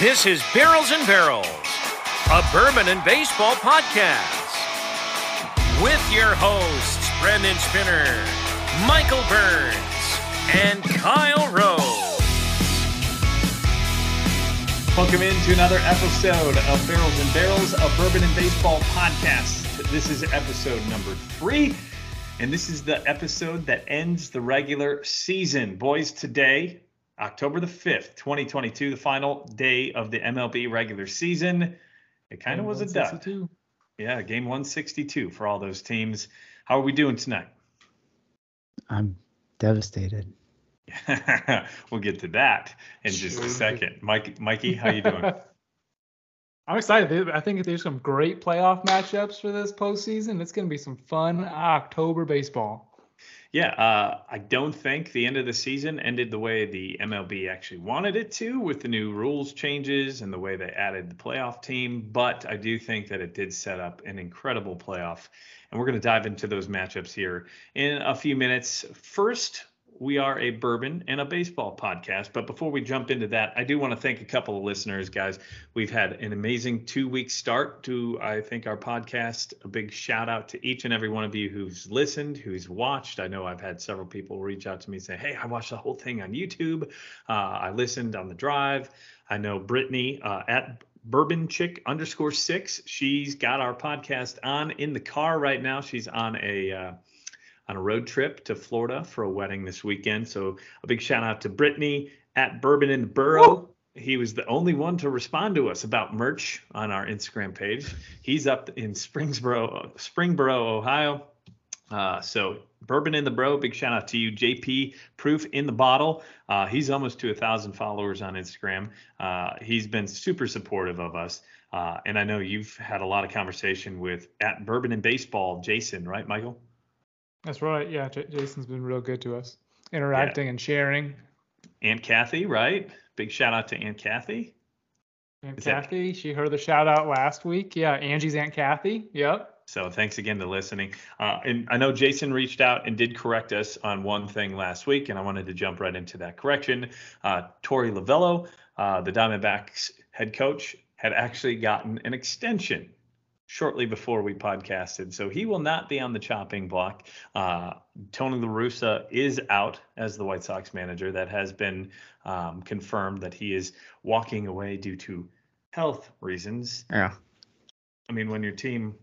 This is Barrels and Barrels, a bourbon and baseball podcast. With your hosts, Brendan Spinner, Michael Burns, and Kyle Rose. Welcome into another episode of Barrels and Barrels, a bourbon and baseball podcast. This is episode number three, and this is the episode that ends the regular season. Boys, today, October the 5th, 2022, the final day of the MLB regular season. It kind of was a duck. Yeah, game 162 for all those teams. How are we doing tonight? I'm devastated. we'll get to that in just a second. Mike, Mikey, how you doing? I'm excited. I think there's some great playoff matchups for this postseason. It's going to be some fun October baseball. Yeah, uh, I don't think the end of the season ended the way the MLB actually wanted it to with the new rules changes and the way they added the playoff team. But I do think that it did set up an incredible playoff. And we're going to dive into those matchups here in a few minutes. First, we are a bourbon and a baseball podcast. But before we jump into that, I do want to thank a couple of listeners, guys. We've had an amazing two week start to, I think, our podcast. A big shout out to each and every one of you who's listened, who's watched. I know I've had several people reach out to me say, Hey, I watched the whole thing on YouTube. Uh, I listened on the drive. I know Brittany uh, at bourbon chick underscore six. She's got our podcast on in the car right now. She's on a, uh, on a road trip to Florida for a wedding this weekend. So a big shout out to Brittany at Bourbon in the Borough. He was the only one to respond to us about merch on our Instagram page. He's up in Springsboro, Springboro, Ohio. Uh, so Bourbon in the Bro, big shout out to you, JP Proof in the Bottle. Uh, he's almost to a thousand followers on Instagram. Uh, he's been super supportive of us, uh, and I know you've had a lot of conversation with at Bourbon and Baseball, Jason, right, Michael? That's right. Yeah, J- Jason's been real good to us, interacting yeah. and sharing. Aunt Kathy, right? Big shout out to Aunt Kathy. Aunt Is Kathy, that... she heard the shout out last week. Yeah, Angie's Aunt Kathy. Yep. So thanks again to listening. Uh, and I know Jason reached out and did correct us on one thing last week, and I wanted to jump right into that correction. Uh, Torey Lovullo, uh, the Diamondbacks head coach, had actually gotten an extension shortly before we podcasted. So he will not be on the chopping block. Uh, Tony La Russa is out as the White Sox manager. That has been um, confirmed that he is walking away due to health reasons. Yeah. I mean, when your team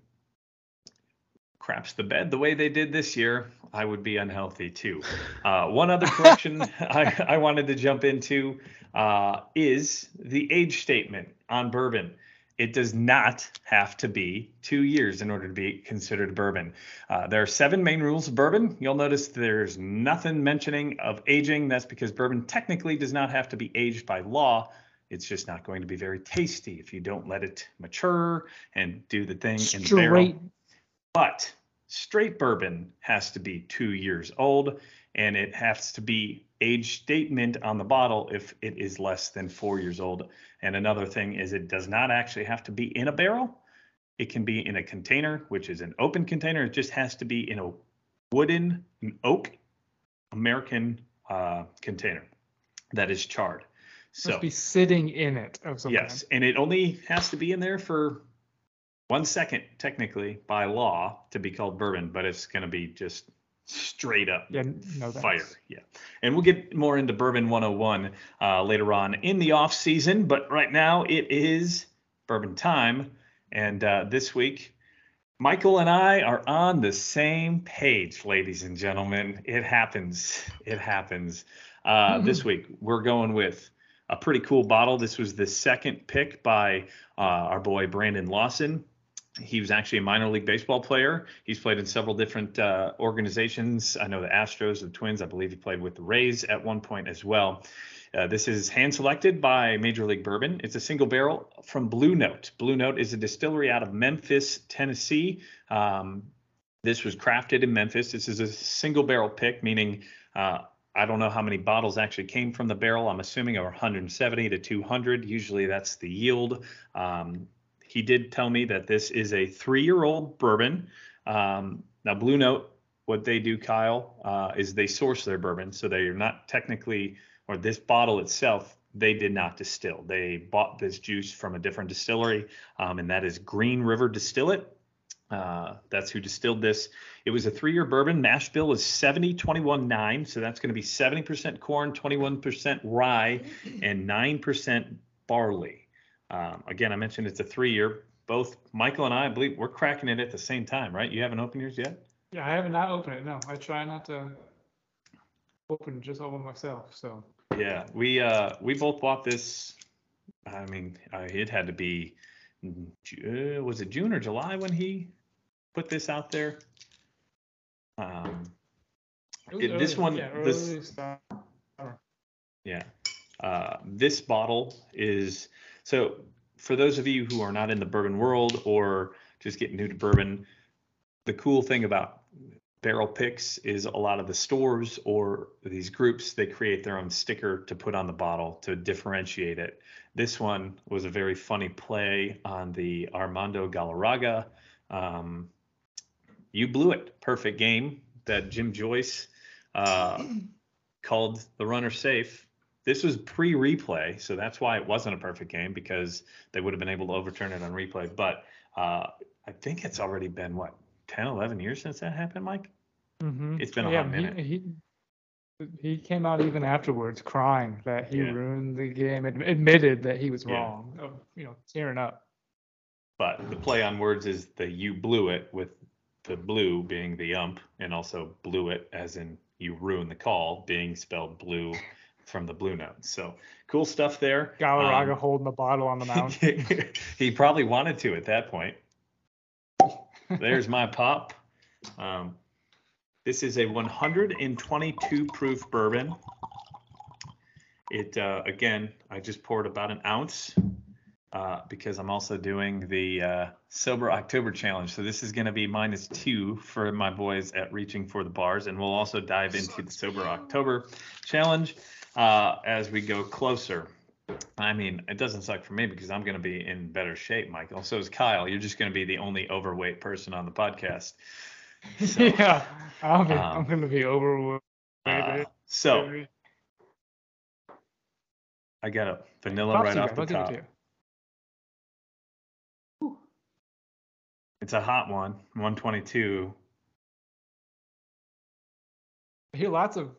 craps the bed the way they did this year, I would be unhealthy too. Uh, one other correction I, I, wanted to jump into uh, is the age statement on bourbon it does not have to be two years in order to be considered bourbon. Uh, there are seven main rules of bourbon. You'll notice there's nothing mentioning of aging. That's because bourbon technically does not have to be aged by law. It's just not going to be very tasty if you don't let it mature and do the thing straight. in the barrel. But straight bourbon has to be two years old and it has to be age statement on the bottle if it is less than four years old. And another thing is it does not actually have to be in a barrel. It can be in a container, which is an open container. It just has to be in a wooden, an oak American uh, container that is charred. So must be sitting in it of some Yes, kind. and it only has to be in there for one second, technically, by law, to be called bourbon, but it's going to be just straight up yeah, no fire. Yeah. And we'll get more into Bourbon 101 uh, later on in the off season, but right now it is bourbon time. And uh, this week, Michael and I are on the same page, ladies and gentlemen. It happens. It happens. Uh, mm-hmm. This week, we're going with a pretty cool bottle. This was the second pick by uh, our boy Brandon Lawson he was actually a minor league baseball player. He's played in several different uh, organizations. I know the Astros, the Twins. I believe he played with the Rays at one point as well. Uh, this is hand selected by Major League Bourbon. It's a single barrel from Blue Note. Blue Note is a distillery out of Memphis, Tennessee. Um, this was crafted in Memphis. This is a single barrel pick, meaning uh, I don't know how many bottles actually came from the barrel. I'm assuming over 170 to 200. Usually that's the yield. Um, he did tell me that this is a three-year-old bourbon. Um, now, Blue Note, what they do, Kyle, uh, is they source their bourbon, so they are not technically, or this bottle itself they did not distill. They bought this juice from a different distillery, um, and that is Green River Distillate. Uh, that's who distilled this. It was a three-year bourbon. Mash bill is 70, 21, 9. So that's going to be 70% corn, 21% rye, and 9% barley. Um, again, I mentioned it's a three-year. Both Michael and I, I believe we're cracking it at the same time, right? You haven't opened yours yet? Yeah, I haven't not opened it. No, I try not to open just all by myself. So Yeah, we uh we both bought this. I mean, uh, it had to be uh, was it June or July when he put this out there? Um, It was this early- one- yeah, this- early yeah. Uh, this bottle is so for those of you who are not in the bourbon world or just getting new to bourbon, the cool thing about barrel picks is a lot of the stores or these groups they create their own sticker to put on the bottle to differentiate it. This one was a very funny play on the Armando Galarraga. Um, you blew it. Perfect game that Jim Joyce uh, called the runner safe. This was pre-replay, so that's why it wasn't a perfect game because they would have been able to overturn it on replay. But uh, I think it's already been what 10, 11 years since that happened, Mike. Mhm. It's been a yeah, hot he- minute. He, he came out even afterwards crying that he Yeah. ruined the game, ad- admitted that he was wrong, you know, tearing up. But the play on words is the you blew it with the blue being the ump and also blew it as in you ruined the call being spelled blue from the blue Notes. So cool stuff there. Galarraga Um, holding the bottle on the mound. he probably wanted to at that point. There's my pop. Um, this is a 122 proof bourbon. It uh, again, I just poured about an ounce uh, because I'm also doing the uh, sober October challenge. So this is going to be minus two for my boys at reaching for the bars, and we'll also dive into the sober October challenge uh, as we go closer. I mean, it doesn't suck for me because I'm going to be in better shape, Michael. So is Kyle. You're just going to be the only overweight person on the podcast. So, yeah, I'll be, um, I'm going to be overweight. uh, so I got a vanilla Props right off the I'll give it top. It's a hot one, 122. I hear lots of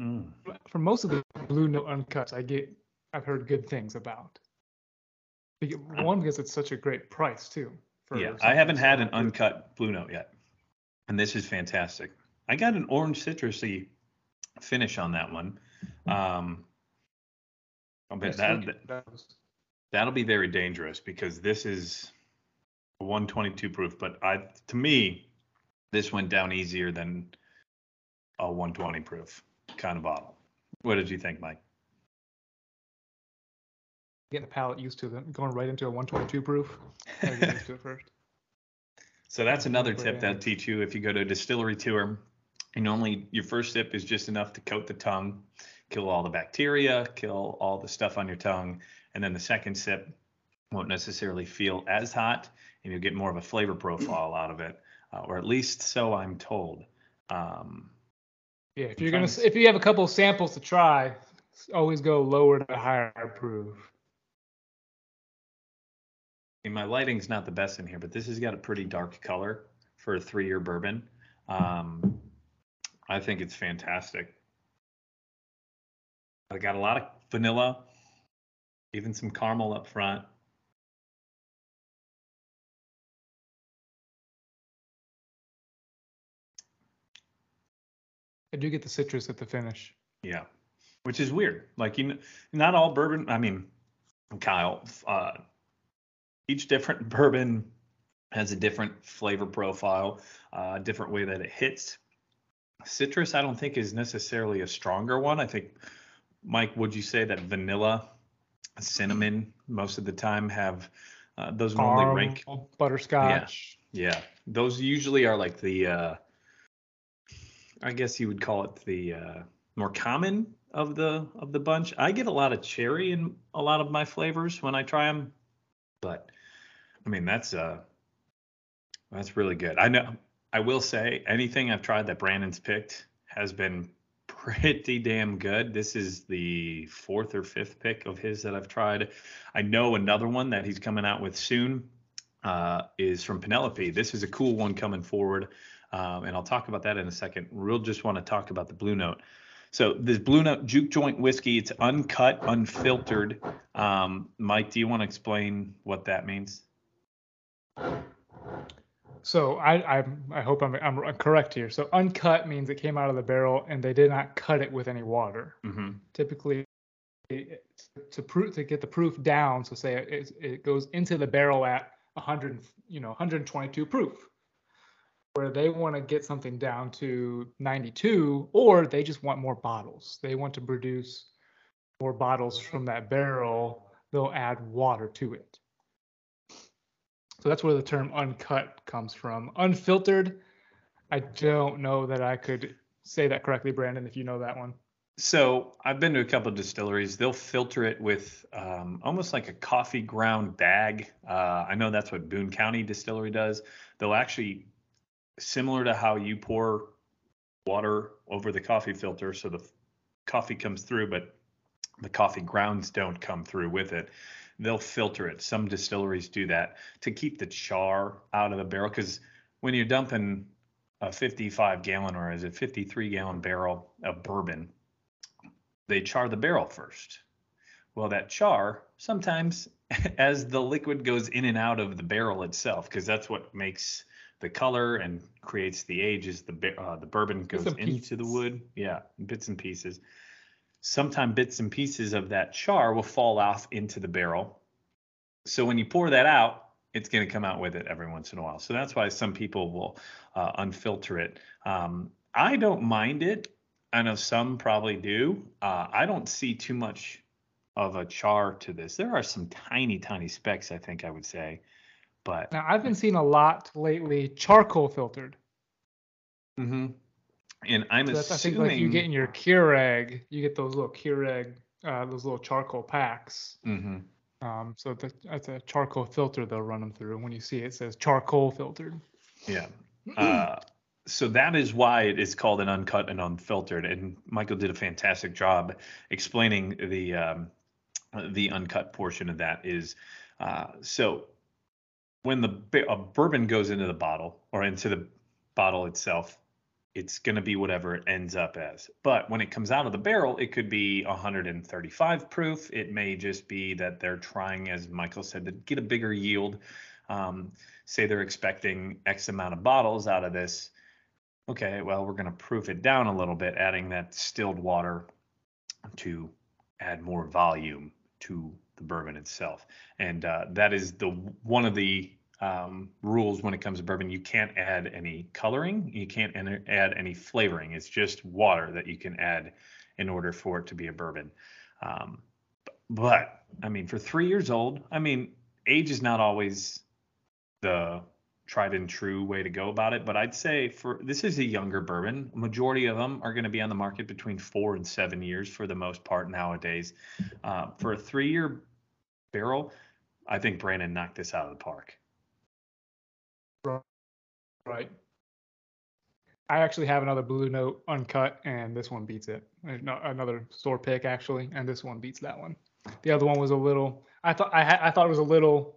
Mm. for most of the blue note uncuts I get I've heard good things about. One because it's such a great price too. For Yeah, I haven't had an uncut blue note yet, and this is fantastic. I got an orange citrusy finish on that one. Um, but that, look at those. that'll be very dangerous because this is a 122 proof. But I, to me, this went down easier than a 120 proof kind of bottle. What did you think, Mike? Getting the palate used to them, going right into a 122 proof. Get used to it first. So that's another tip yeah. that'll teach you if you go to a distillery tour. And normally your first sip is just enough to coat the tongue, kill all the bacteria, kill all the stuff on your tongue. And then the second sip won't necessarily feel as hot and you'll get more of a flavor profile out of it, uh, or at least so I'm told. Um, Yeah, if I'm you're gonna s- if you have a couple samples to try, always go lower to higher proof. my lighting's not the best in here, but this has got a pretty dark color for a three year bourbon. Um, I think it's fantastic. I got a lot of vanilla, even some caramel up front. I do get the citrus at the finish. Yeah, which is weird. Like you, know, not all bourbon. I mean, Kyle, uh, each different bourbon has a different flavor profile, uh, different way that it hits. Citrus, I don't think is necessarily a stronger one. I think, Mike, would you say that vanilla, cinnamon, most of the time have uh, those normally rank? Butterscotch. Yeah, those usually are like the, uh, I guess you would call it the uh, more common of the of the bunch. I get a lot of cherry in a lot of my flavors when I try them, but I mean that's uh that's really good. I know I will say anything I've tried that Brandon's picked has been pretty damn good. This is the fourth or fifth pick of his that I've tried. I know another one that he's coming out with soon uh, is from Penelope. This is a cool one coming forward, um, and I'll talk about that in a second. We'll just want to talk about the Blue Note. So this Blue Note Juke Joint whiskey, it's uncut, unfiltered. Um, Mike, do you want to explain what that means? So I I, I hope I'm, I'm correct here. So uncut means it came out of the barrel and they did not cut it with any water. Mm-hmm. Typically, to prove to get the proof down, so say it, it goes into the barrel at 100 you know 122 proof where they want to get something down to 92 or they just want more bottles they want to produce more bottles from that barrel they'll add water to it so that's where the term uncut comes from unfiltered i don't know that i could say that correctly brandon if you know that one so I've been to a couple of distilleries. They'll filter it with um, almost like a coffee ground bag. Uh, I know that's what Boone County Distillery does. They'll actually similar to how you pour water over the coffee filter so the coffee comes through, but the coffee grounds don't come through with it. They'll filter it. Some distilleries do that to keep the char out of the barrel because when you're dumping a 55 gallon or is it 53 gallon barrel of bourbon, they char the barrel first. Well, that char sometimes as the liquid goes in and out of the barrel itself, because that's what makes the color and creates the age as the uh, the bourbon goes into the wood. Yeah, bits and pieces. Sometimes bits and pieces of that char will fall off into the barrel. So when you pour that out, it's going to come out with it every once in a while. So that's why some people will uh, unfilter it. Um, I don't mind it. I know some probably do. Uh, I don't see too much of a char to this. There are some tiny, tiny specks, I think I would say. But now I've been seeing a lot lately charcoal filtered. Mm-hmm. And I'm so assuming I think like you get in your Keurig, you get those little Keurig, uh, those little charcoal packs. Mm-hmm. Um, so that's a charcoal filter they'll run them through. When you see it, it says charcoal filtered. Yeah. Uh, so that is why it is called an uncut and unfiltered. And Michael did a fantastic job explaining the um, the uncut portion of that. Is uh, so when the bourbon goes into the bottle or into the bottle itself, it's going to be whatever it ends up as. But when it comes out of the barrel, it could be 135 proof. It may just be that they're trying, as Michael said, to get a bigger yield. Um, say they're expecting X amount of bottles out of this. Okay, well, we're going to proof it down a little bit, adding that distilled water to add more volume to the bourbon itself. And uh, that is the one of the um, rules when it comes to bourbon. You can't add any coloring. You can't add any flavoring. It's just water that you can add in order for it to be a bourbon. Um, but I mean, for three years old, I mean, age is not always the tried and true way to go about it. But I'd say for this is a younger bourbon. Majority of them are going to be on the market between four and seven years for the most part nowadays. Uh, for a three-year barrel, I think Brandon knocked this out of the park. Right. I actually have another Blue Note uncut, and this one beats it. Another store pick actually, and this one beats that one. The other one was a little. I thought I, I thought it was a little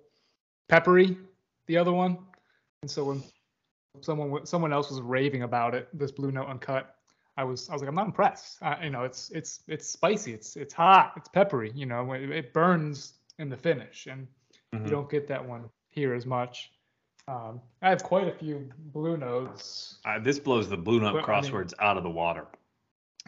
peppery. The other one, and so when someone someone else was raving about it, this Blue Note uncut, I was I was like I'm not impressed. You know, it's it's it's spicy, it's it's hot, it's peppery. You know, it, it burns in the finish, and mm-hmm. you don't get that one here as much. Um, I have quite a few blue notes. Uh, this blows the blue note but, Crossroads I mean, out of the water.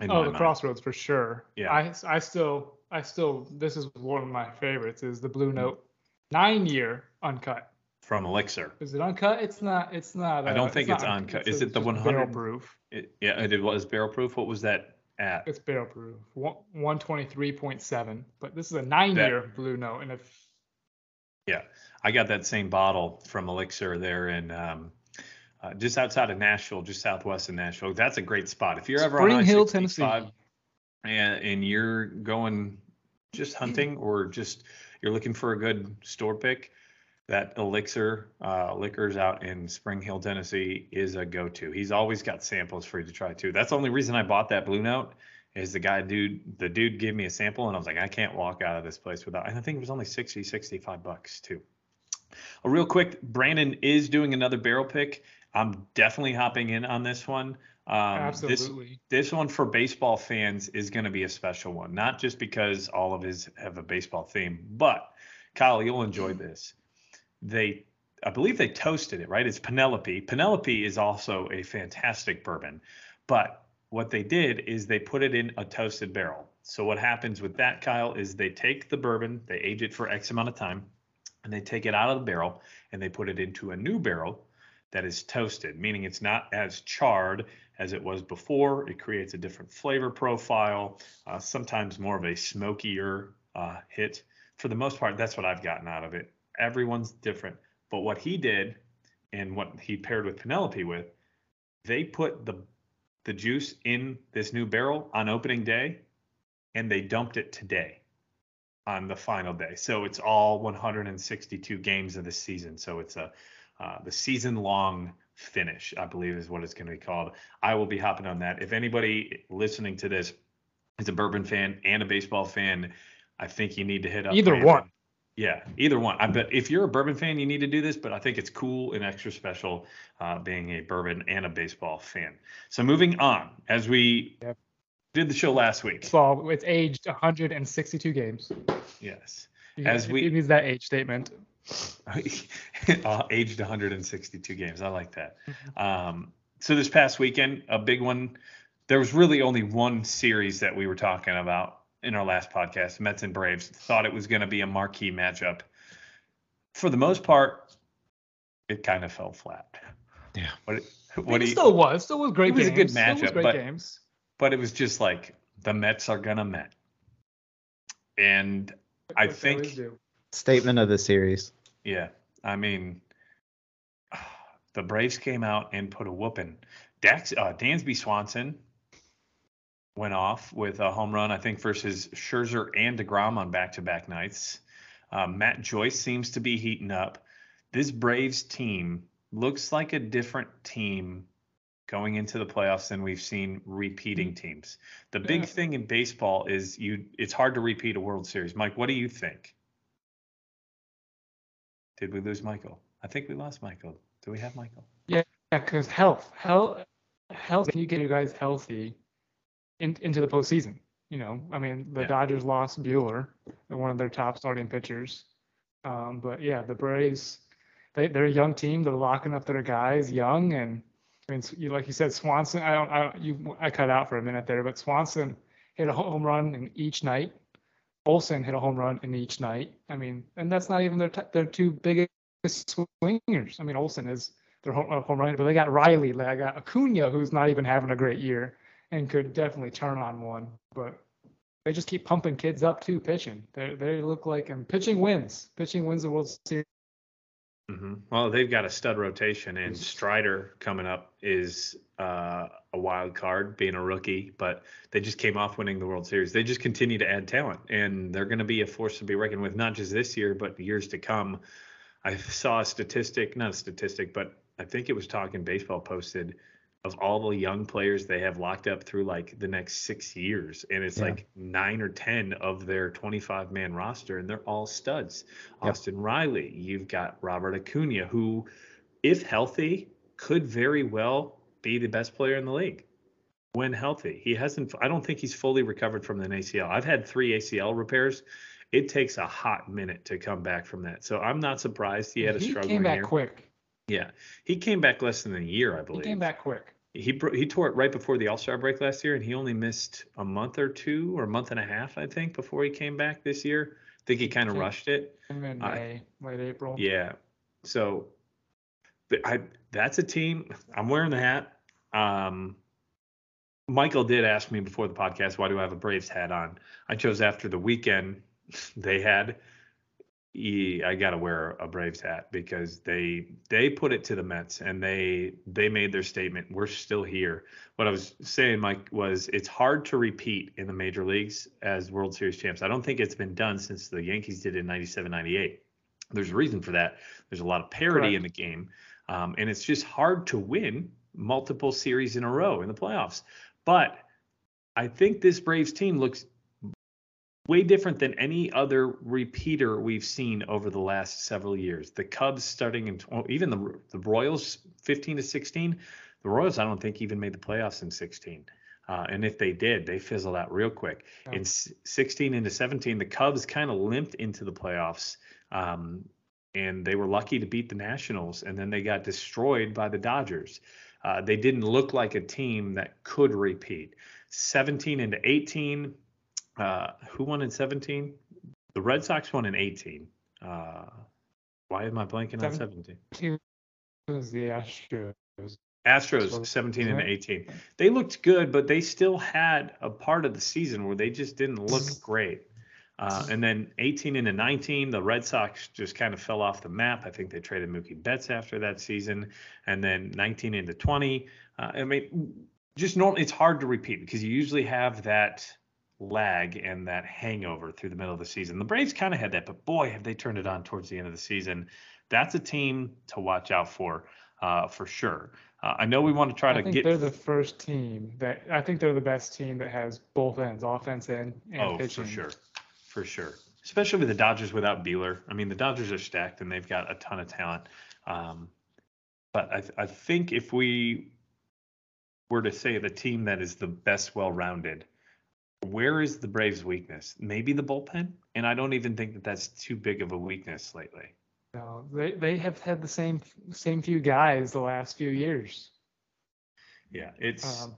Oh, the mind. crossroads for sure. Yeah. I I still I still this is one of my favorites is the blue mm. note nine year uncut from Elixir. Is it uncut? It's not. It's not. Uh, I don't think it's, it's uncut. It's is it the 100 barrel proof? It, yeah, it was barrel proof. What was that at? It's barrel proof. One twenty three point seven. But this is a nine year blue note, and if yeah, I got that same bottle from Elixir there in um, uh, just outside of Nashville, just southwest of Nashville. That's a great spot. If you're ever Spring on Hill, Tennessee, and, and you're going just hunting or just you're looking for a good store pick, that elixir uh, liquors out in Spring Hill, Tennessee is a go-to. He's always got samples for you to try too. That's the only reason I bought that Blue Note is the guy dude the dude gave me a sample and I was like I can't walk out of this place without and I think it was only 60 65 bucks too. A real quick Brandon is doing another barrel pick. I'm definitely hopping in on this one. Um, Absolutely. This, this one for baseball fans is going to be a special one, not just because all of his have a baseball theme, but Kyle, you'll enjoy this. They, I believe they toasted it, right? It's Penelope. Penelope is also a fantastic bourbon, but what they did is they put it in a toasted barrel. So what happens with that, Kyle, is they take the bourbon, they age it for X amount of time, and they take it out of the barrel and they put it into a new barrel that is toasted, meaning it's not as charred as it was before. It creates a different flavor profile, uh, sometimes more of a smokier uh, hit. For the most part, that's what I've gotten out of it. Everyone's different. But what he did and what he paired with Penelope with, they put the the juice in this new barrel on opening day and they dumped it today on the final day. So it's all 162 games of the season. So it's a uh, the season long finish, I believe is what it's going to be called. I will be hopping on that. If anybody listening to this is a bourbon fan and a baseball fan, I think you need to hit up Either Brandon. one. Yeah, either one. I bet if you're a bourbon fan, you need to do this, but I think it's cool and extra special uh, being a bourbon and a baseball fan. So moving on, as we Yep. did the show last week. So it's aged 162 games. Yes. You- As we- it needs that age statement. uh, aged 162 games. I like that. Um, so this past weekend, a big one. There was really only one series that we were talking about in our last podcast. Mets and Braves thought it was going to be a marquee matchup. For the most part, it kind of fell flat. Yeah. What? What What do it you? still was. Still was great It was a games. good Still was matchup, great but- games. But it was just like the Mets are gonna Met, and I Like think. Statement of the series. Yeah, I mean, the Braves came out and put a whooping. Dax, uh, Dansby Swanson went off with a home run, I think, versus Scherzer and deGrom on back-to-back nights. Um, Matt Joyce seems to be heating up. This Braves team looks like a different team going into the playoffs than we've seen repeating teams. The big Yeah. thing in baseball is you it's hard to repeat a World Series. Mike, what do you think? Did we lose Michael? I think we lost Michael. Do we have Michael? Yeah, because health, health, health. Can you get you guys healthy in, into the postseason? You know, I mean, the Yeah. Dodgers lost Buehler, one of their top starting pitchers. Um, but yeah, the Braves, they they're a young team. They're locking up their guys young, and I mean, you, like you said, Swanson. I don't, I don't, you, I cut out for a minute there, but Swanson hit a home run in each night. Olson hit a home run in each night. I mean, and that's not even their t- their two biggest swingers. I mean, Olson is their home, uh, home run, but they got Riley, they got Acuna, who's not even having a great year and could definitely turn on one. But they just keep pumping kids up too, pitching. They they look like and pitching wins. Pitching wins the World Series. hmm Well, they've got a stud rotation, and Strider coming up is uh, a wild card, being a rookie. But they just came off winning the World Series. They just continue to add talent, and they're going to be a force to be reckoned with, not just this year, but years to come. I saw a statistic, not a statistic, but I think it was Talking Baseball posted of all the young players they have locked up through like the next six years, and it's Yeah. like nine or ten of their 25 man roster, and they're all studs. Yep. Austin Riley, you've got Robert Acuna, who, if healthy, could very well be the best player in the league when healthy. He hasn't. I don't think he's fully recovered from an ACL. I've had three ACL repairs. It takes a hot minute to come back from that. So I'm not surprised he had a struggle. he came back year. quick. Yeah, he came back less than a year, I believe. He came back quick. He he tore it right before the All Star break last year, and he only missed a month or two or a month and a half, I think, before he came back this year. I think he kind of rushed it. In May, late April. Yeah. So, but I that's a team. I'm wearing the hat. Um, Michael did ask me before the podcast, why do I have a Braves hat on? I chose after the weekend they had. I got to wear a Braves hat because they they put it to the Mets and they they made their statement. We're still here. What I was saying, Mike, was it's hard to repeat in the major leagues as World Series champs. I don't think it's been done since the Yankees did it in 97, 98 There's a reason for that. There's a lot of parity in the game, um, and it's just hard to win multiple series in a row in the playoffs. But I think this Braves team looks way different than any other repeater we've seen over the last several years. The Cubs starting in even the the Royals 15 to 16. The Royals I don't think even made the playoffs in 16. Uh, and if they did, they fizzled out real quick. Oh. In 16 into 17, the Cubs kind of limped into the playoffs. Um, and they were lucky to beat the Nationals, and then they got destroyed by the Dodgers. Uh, they didn't look like a team that could repeat. 17 into 18, uh, who won in 17? The Red Sox won in 18. Uh, why am I blanking on 17? It was the Astros. Astros 17 and 18. They looked good, but they still had a part of the season where they just didn't look great. Uh, and then 18 into 19, the Red Sox just kind of fell off the map. I think they traded Mookie Betts after that season. And then 19 into 20. Uh, I mean, just normal. It's hard to repeat because you usually have that lag and that hangover through the middle of the season. The Braves kind of had that, but boy, have they turned it on towards the end of the season. That's a team to watch out for, uh, for sure. Uh, I know we want to try I to think get. They're the first team that I think they're the best team that has both ends, offense and, and oh, pitching. for sure, for sure. Especially with the Dodgers without Buehler. I mean, the Dodgers are stacked and they've got a ton of talent. Um, but I, I think if we were to say the team that is the best well-rounded, where is the Braves' weakness? Maybe the bullpen, and I don't even think that that's too big of a weakness lately. No, they they have had the same same few guys the last few years. Yeah, it's um,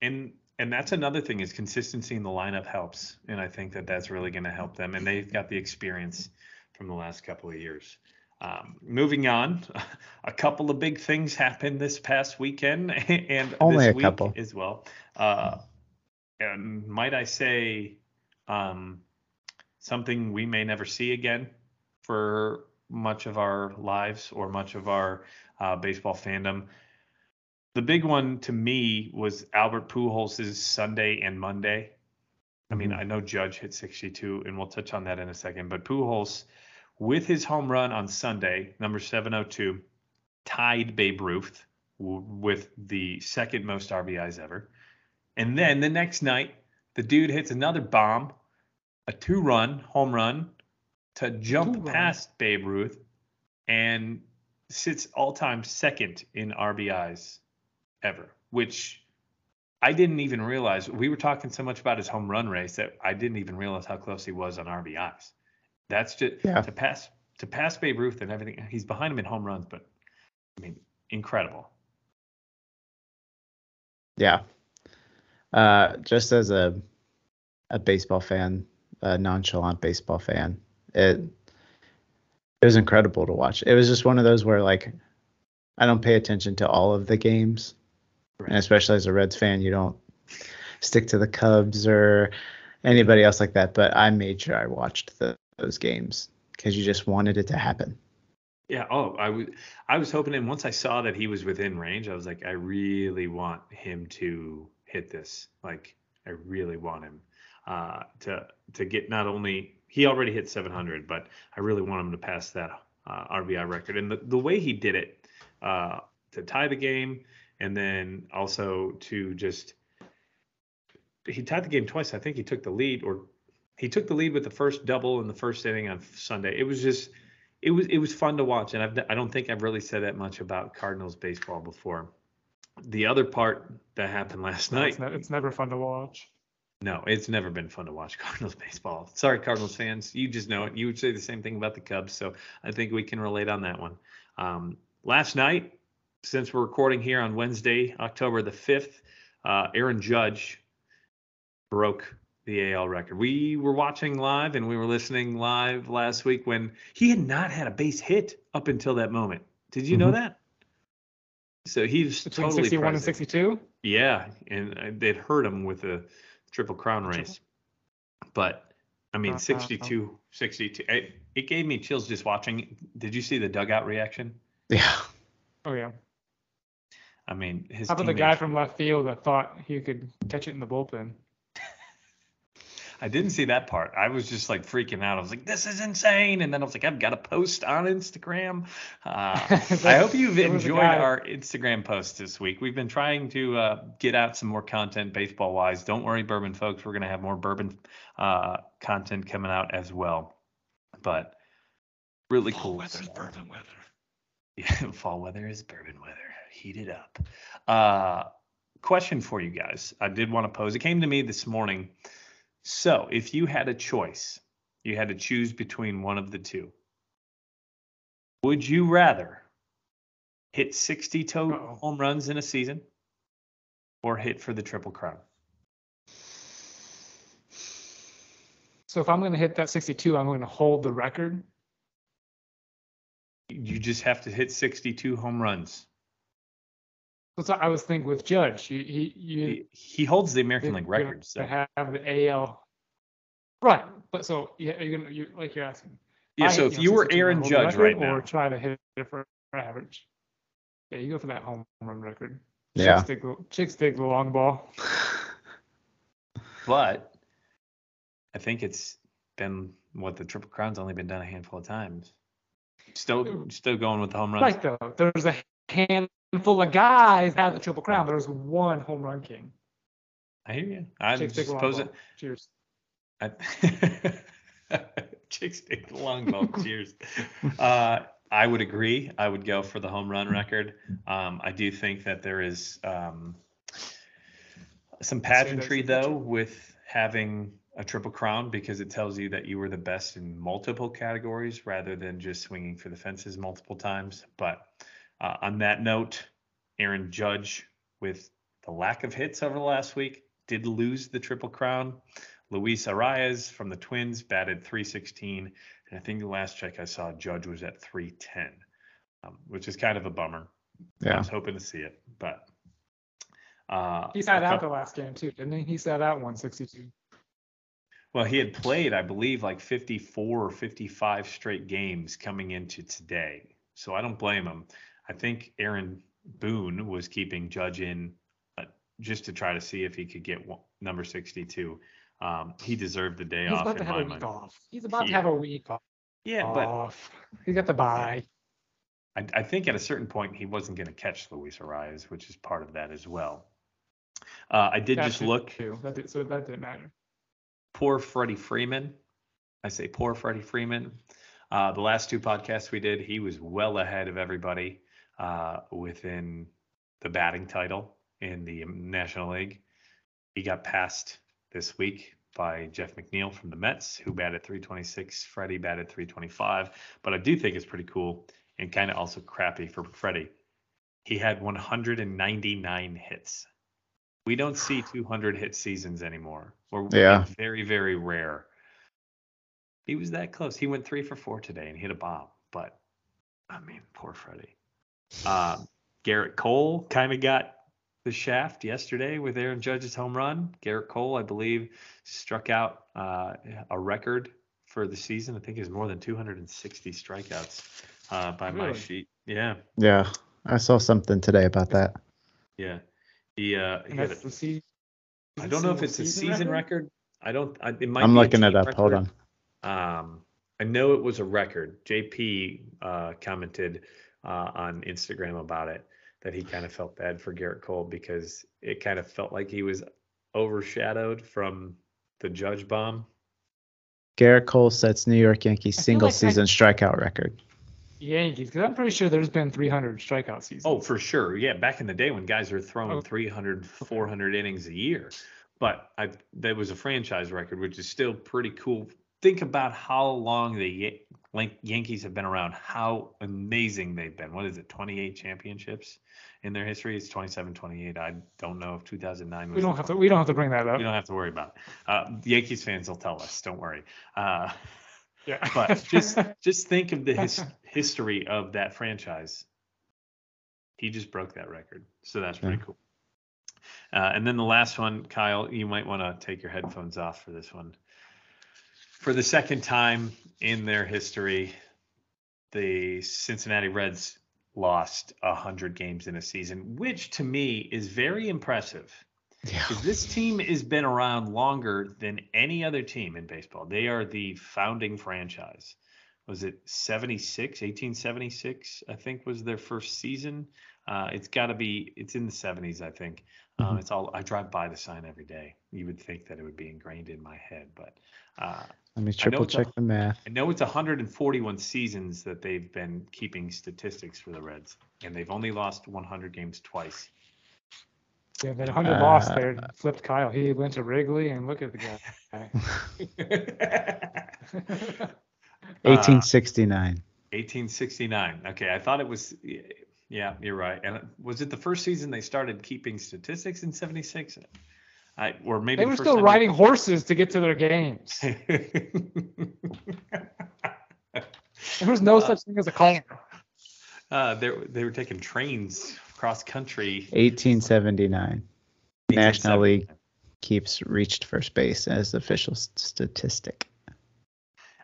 and and that's another thing is consistency in the lineup helps, and I think that that's really going to help them, and they've got the experience from the last couple of years. Um, moving on, a couple of big things happened this past weekend and Only this a week couple. as well. Uh, and might I say, um, something we may never see again for much of our lives or much of our uh, baseball fandom. The big one to me was Albert Pujols' Sunday and Monday. I mean, mm-hmm. I know Judge hit 62, and we'll touch on that in a second, but Pujols – with his home run on Sunday, number 702, tied Babe Ruth with the second most RBIs ever. And then the next night, the dude hits another bomb, a two run home run to jump past Babe Ruth and sits all time second in RBIs ever, which I didn't even realize. We were talking so much about his home run race that I didn't even realize how close he was on RBIs. That's just yeah. to pass to pass Babe Ruth and everything. He's behind him in home runs, but I mean, incredible. Yeah. Uh, just as a a baseball fan, a nonchalant baseball fan, it it was incredible to watch. It was just one of those where like I don't pay attention to all of the games, right. and especially as a Reds fan, you don't stick to the Cubs or anybody else like that. But I made sure I watched the those games because you just wanted it to happen. Yeah. Oh, I was I was hoping, and once I saw that he was within range, I was like, I really want him to hit this. Like, I really want him uh, to to get not only he already hit 700, but I really want him to pass that uh, RBI record. And the the way he did it uh, to tie the game, and then also to just he tied the game twice. I think he took the lead or he took the lead with the first double in the first inning on Sunday. It was just it was it was fun to watch, and I've, I don't think I've really said that much about Cardinals baseball before. The other part that happened last night. It's, ne- it's never fun to watch. No, it's never been fun to watch Cardinals baseball. Sorry, Cardinals fans, you just know it. You would say the same thing about the Cubs, so I think we can relate on that one. Um, last night, since we're recording here on Wednesday, October the fifth, uh, Aaron Judge broke the AL record. We were watching live and we were listening live last week when he had not had a base hit up until that moment. Did you mm-hmm. know that? So he's Between totally 61 present. and 62. Yeah, and they'd hurt him with a triple crown race. But I mean, uh, 62, uh, 62. It, it gave me chills just watching. Did you see the dugout reaction? Yeah. Oh yeah. I mean, his. How about the guy from left field that thought he could catch it in the bullpen? I didn't see that part. I was just like freaking out. I was like, "This is insane!" And then I was like, "I've got to post on Instagram." Uh, I hope you've a enjoyed our Instagram post this week. We've been trying to uh, get out some more content baseball wise. Don't worry, bourbon folks. We're gonna have more bourbon uh, content coming out as well. But really cool. stuff. bourbon weather. Yeah, fall weather is bourbon weather. Heat it up. Uh, question for you guys. I did want to pose. It came to me this morning. So, if you had a choice, you had to choose between one of the two. Would you rather hit 60 total home runs in a season or hit for the triple crown? So if I'm going to hit that 62, I'm going to hold the record. You just have to hit 62 home runs. That's what I was thinking with Judge. He he you He, he holds the American League gonna record. So. have the AL. Right, but so yeah, you're gonna you like you're asking. Yeah, I so hit, if know, you were Aaron Judge record right now, or try to hit it for average. Yeah, you go for that home run record. Yeah. Chicks dig, the- chicks dig the long ball. But I think it's been what the Triple Crown's only been done a handful of times. Still, still going with the home runs. Right though, there's a handful of guys have the triple crown. There's one home run king. I hear you. I Chicks dig the suppose it. Cheers. I, chicks take the long ball. Cheers. Uh, I would agree. I would go for the home run record. Um, I do think that there is um, some pageantry though with having a triple crown because it tells you that you were the best in multiple categories rather than just swinging for the fences multiple times. But uh, on that note, Aaron Judge, with the lack of hits over the last week, did lose the triple crown. Luis Arraez from the Twins batted 316, and I think the last check I saw, Judge was at 310, um, which is kind of a bummer. Yeah. I was hoping to see it, but uh, He sat out the last game too, didn't he? He sat out 162. Well, he had played, I believe, like 54 or 55 straight games coming into today. So I don't blame him. I think Aaron Boone was keeping Judge in uh, just to try to see if he could get one, number 62. Um, he deserved the day He's off about to have a week off. He's about to have a week off. Yeah, but off. He got the bye. I, I think at a certain point he wasn't going to catch Luis Arraez, which is part of that as well. Uh, I did That just look. too. That did, so that didn't matter. poor Freddie Freeman. I say poor Freddie Freeman. Uh, the last two podcasts we did, he was well ahead of everybody uh, within the batting title in the National League. He got passed this week by Jeff McNeil from the Mets, who batted 326. Freddie batted 325. But I do think it's pretty cool and kind of also crappy for Freddie. He had 199 hits. We don't see 200 hit seasons anymore. Or Yeah. very, very rare. He was that close. He went three for four today and hit a bomb. But I mean, poor Freddie. Um, Gerrit Cole kind of got the shaft yesterday with Aaron Judge's home run. Gerrit Cole, I believe, struck out uh, a record for the season. I think is more than 260 strikeouts uh, by my sheet. Yeah, Yeah. I saw something today about that. yeah. He, uh, he had a- the season. I don't know if it's a season record. I don't. I, it might I'm be a looking it team up. Hold on. Um, I know it was a record. JP uh, commented uh, on Instagram about it that he kind of felt bad for Gerrit Cole because it kind of felt like he was overshadowed from the Judge bomb. Gerrit Cole sets New York Yankees single like I- season strikeout record. Yankees, because I'm pretty sure there's been 300 strikeout seasons. Oh, for sure. Yeah, back in the day when guys were throwing Oh. 300, 400 innings a year. But I that was a franchise record, which is still pretty cool. Think about how long the Yan- Yan- Yankees have been around, how amazing they've been. What is it, 28 championships in their history? It's 27, 28. I don't know if 2009 was. we don't have to. We don't have to bring that up. We don't have to worry about it. Uh, Yankees fans will tell us. Don't worry. Uh, Yeah. but just just think of the his, history of that franchise. He just broke that record, so that's pretty Yeah. cool. Uh, and then the last one, Kyle, you might want to take your headphones off for this one. For the second time in their history, the Cincinnati Reds lost 100 games in a season, which to me is very impressive. Yeah. This team has been around longer than any other team in baseball. They are the founding franchise. Was it 76, 1876? I think was their first season. Uh, it's got to be, it's in the 70s, I think. Um, Mhm. it's all, I drive by the sign every day. You would think that it would be ingrained in my head, but uh, Let me it's a- triple check the math. I know it's 141 seasons that they've been keeping statistics for the Reds, and they've only lost 100 games twice. Yeah, that 100 lost Uh, there flipped Kyle. He went to Wrigley and look at the guy. 1869. 1869. Okay, I thought it was. Yeah, you're right. And was it the first season they started keeping statistics in '76? I or maybe they were first still time riding horses to get to their games. There was no such thing as a car. uh, they they were taking trains cross country. 1879. National League keeps reached first base as official statistic.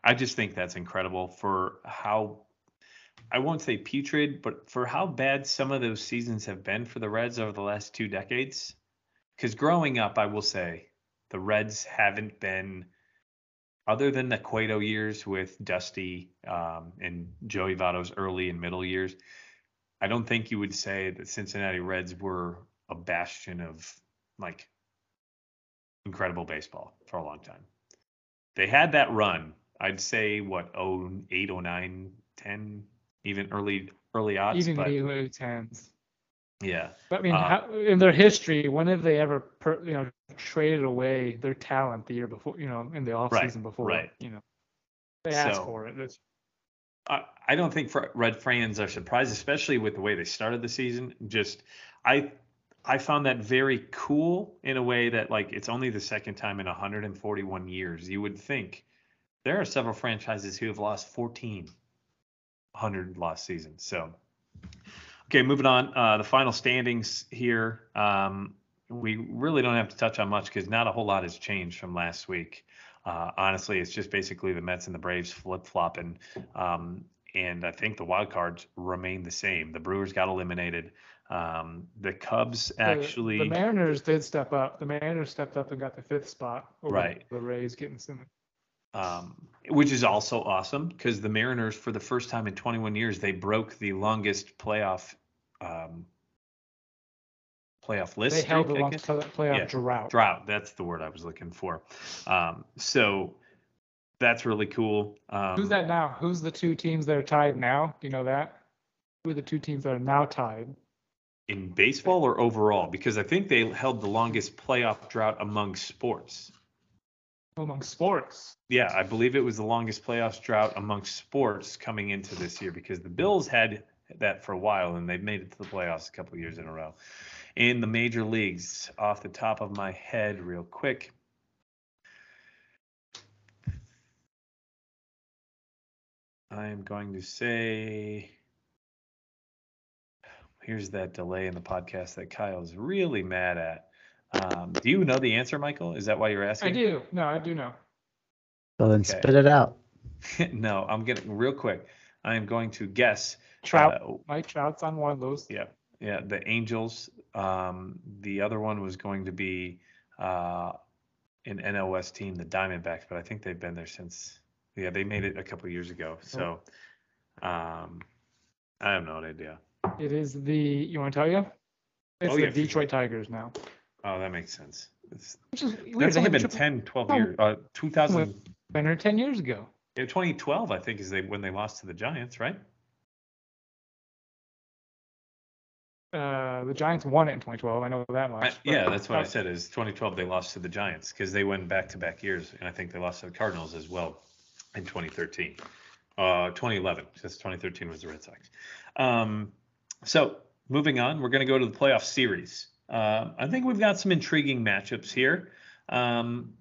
I just think that's incredible for how I won't say putrid, but for how bad some of those seasons have been for the Reds over the last two decades. Because growing up, I will say the Reds haven't been, other than the Cueto years with Dusty um, and Joey Votto's early and middle years, I don't think you would say that Cincinnati Reds were a bastion of like incredible baseball for a long time. They had that run. I'd say what oh eight oh nine ten even early early odds. Even but the tens. Yeah, But I mean, Uh, how, in their history, when have they ever, per, you know, traded away their talent the year before? You know, in the off Right, season before. right. You know, they asked So- for it. It's, I, I don't think Red fans are surprised, especially with the way they started the season. Just I I found that very cool in a way that like it's only the second time in 141 years. You would think there are several franchises who have lost 14 100 lost seasons. So okay, moving on. Uh, the final standings here. Um, we really don't have to touch on much because not a whole lot has changed from last week. Uh, honestly, it's just basically the Mets and the Braves flip flopping. Um, and I think the wild cards remain the same. The Brewers got eliminated. Um, the Cubs the- actually, the, Mariners did step up. The Mariners stepped up and got the fifth spot. Over Right. The Rays getting some. um, which is also awesome because the Mariners, for the first time in 21 years, they broke the longest playoff um, playoff list. They held the long playoff Yeah, drought. drought. That's the word I was looking for. Um, so that's really cool. Um, Who's that now? Who's the two teams that are tied now? Do you know that? Who are the two teams that are now tied? in baseball or overall? Because I think they held the longest playoff drought among sports. Among sports. Yeah, I believe it was the longest playoffs drought amongst sports coming into this year because the Bills had that for a while and they've made it to the playoffs a couple of years in a row. In the major leagues, off the top of my head, real quick. I am going to say here's that delay in the podcast that Kyle's really mad at. Um, do you know the answer, Michael? Is that why you're asking? I do. No, I do know. Well, then Okay. spit it out. no, I'm getting real quick. I am going to guess. Trout. uh, Mike Trout's on one of those. yeah, yeah, the Angels. Um, the other one was going to be uh, an NOS team, the Diamondbacks, but I think they've been there since. Yeah, they made it a couple years ago. So, um, I have no idea. It is the. You want to tell you? It's Oh, the yeah, for sure. Detroit Tigers now. Oh, that makes sense. It's, Which is weird. that's only been triple 10, 12 Oh. years. Uh, 2000, winner ten years ago. Yeah, 2012, I think, is they when they lost to the Giants, right? Uh, the Giants won it in 2012. I know that much. I- yeah, that's what I said. Is 2012 they lost to the Giants because they went back-to-back years, and I think they lost to the Cardinals as well in 2013. Uh, 2011, because 2013 was the Red Sox. Um, so moving on, we're going to go to the playoff series. Uh, I think we've got some intriguing matchups here. Um,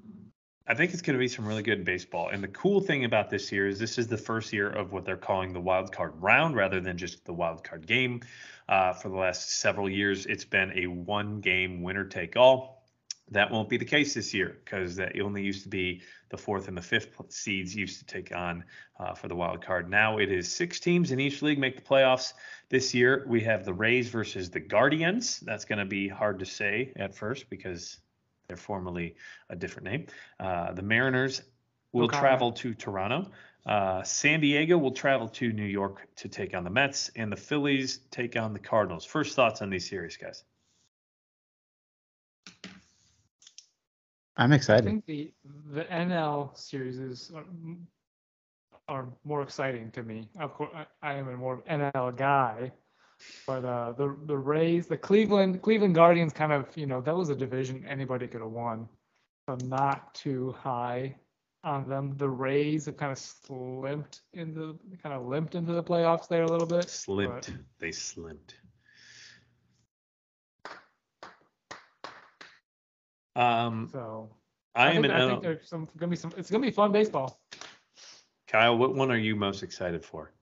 I think it's going to be some really good baseball. And the cool thing about this year is this is the first year of what they're calling the wild card round rather than just the wild card game. Uh, for the last several years, it's been a one game winner take all. That won't be the case this year because that only used to be the fourth and the fifth seeds used to take on uh, for the wild card. Now it is six teams in each league make the playoffs. This year we have the Rays versus the Guardians. That's going to be hard to say at first because they're formerly a different name. Uh, the Mariners will comment. travel to Toronto. Uh, San Diego will travel to New York to take on the Mets, and the Phillies take on the Cardinals. First thoughts on these series, guys? I'm excited. I think the the NL series is are, are more exciting to me. Of course, I, I am a more NL guy, but uh, the the Rays, the Cleveland Cleveland Guardians, kind of you know that was a division anybody could have won, so not too high on them. The Rays have kind of slipped into kind of limped into the playoffs there a little bit. Slimped. but- They slimped. Um, So I, am think, an I think there's some gonna be some. It's gonna be fun baseball. Kyle, what one are you most excited for?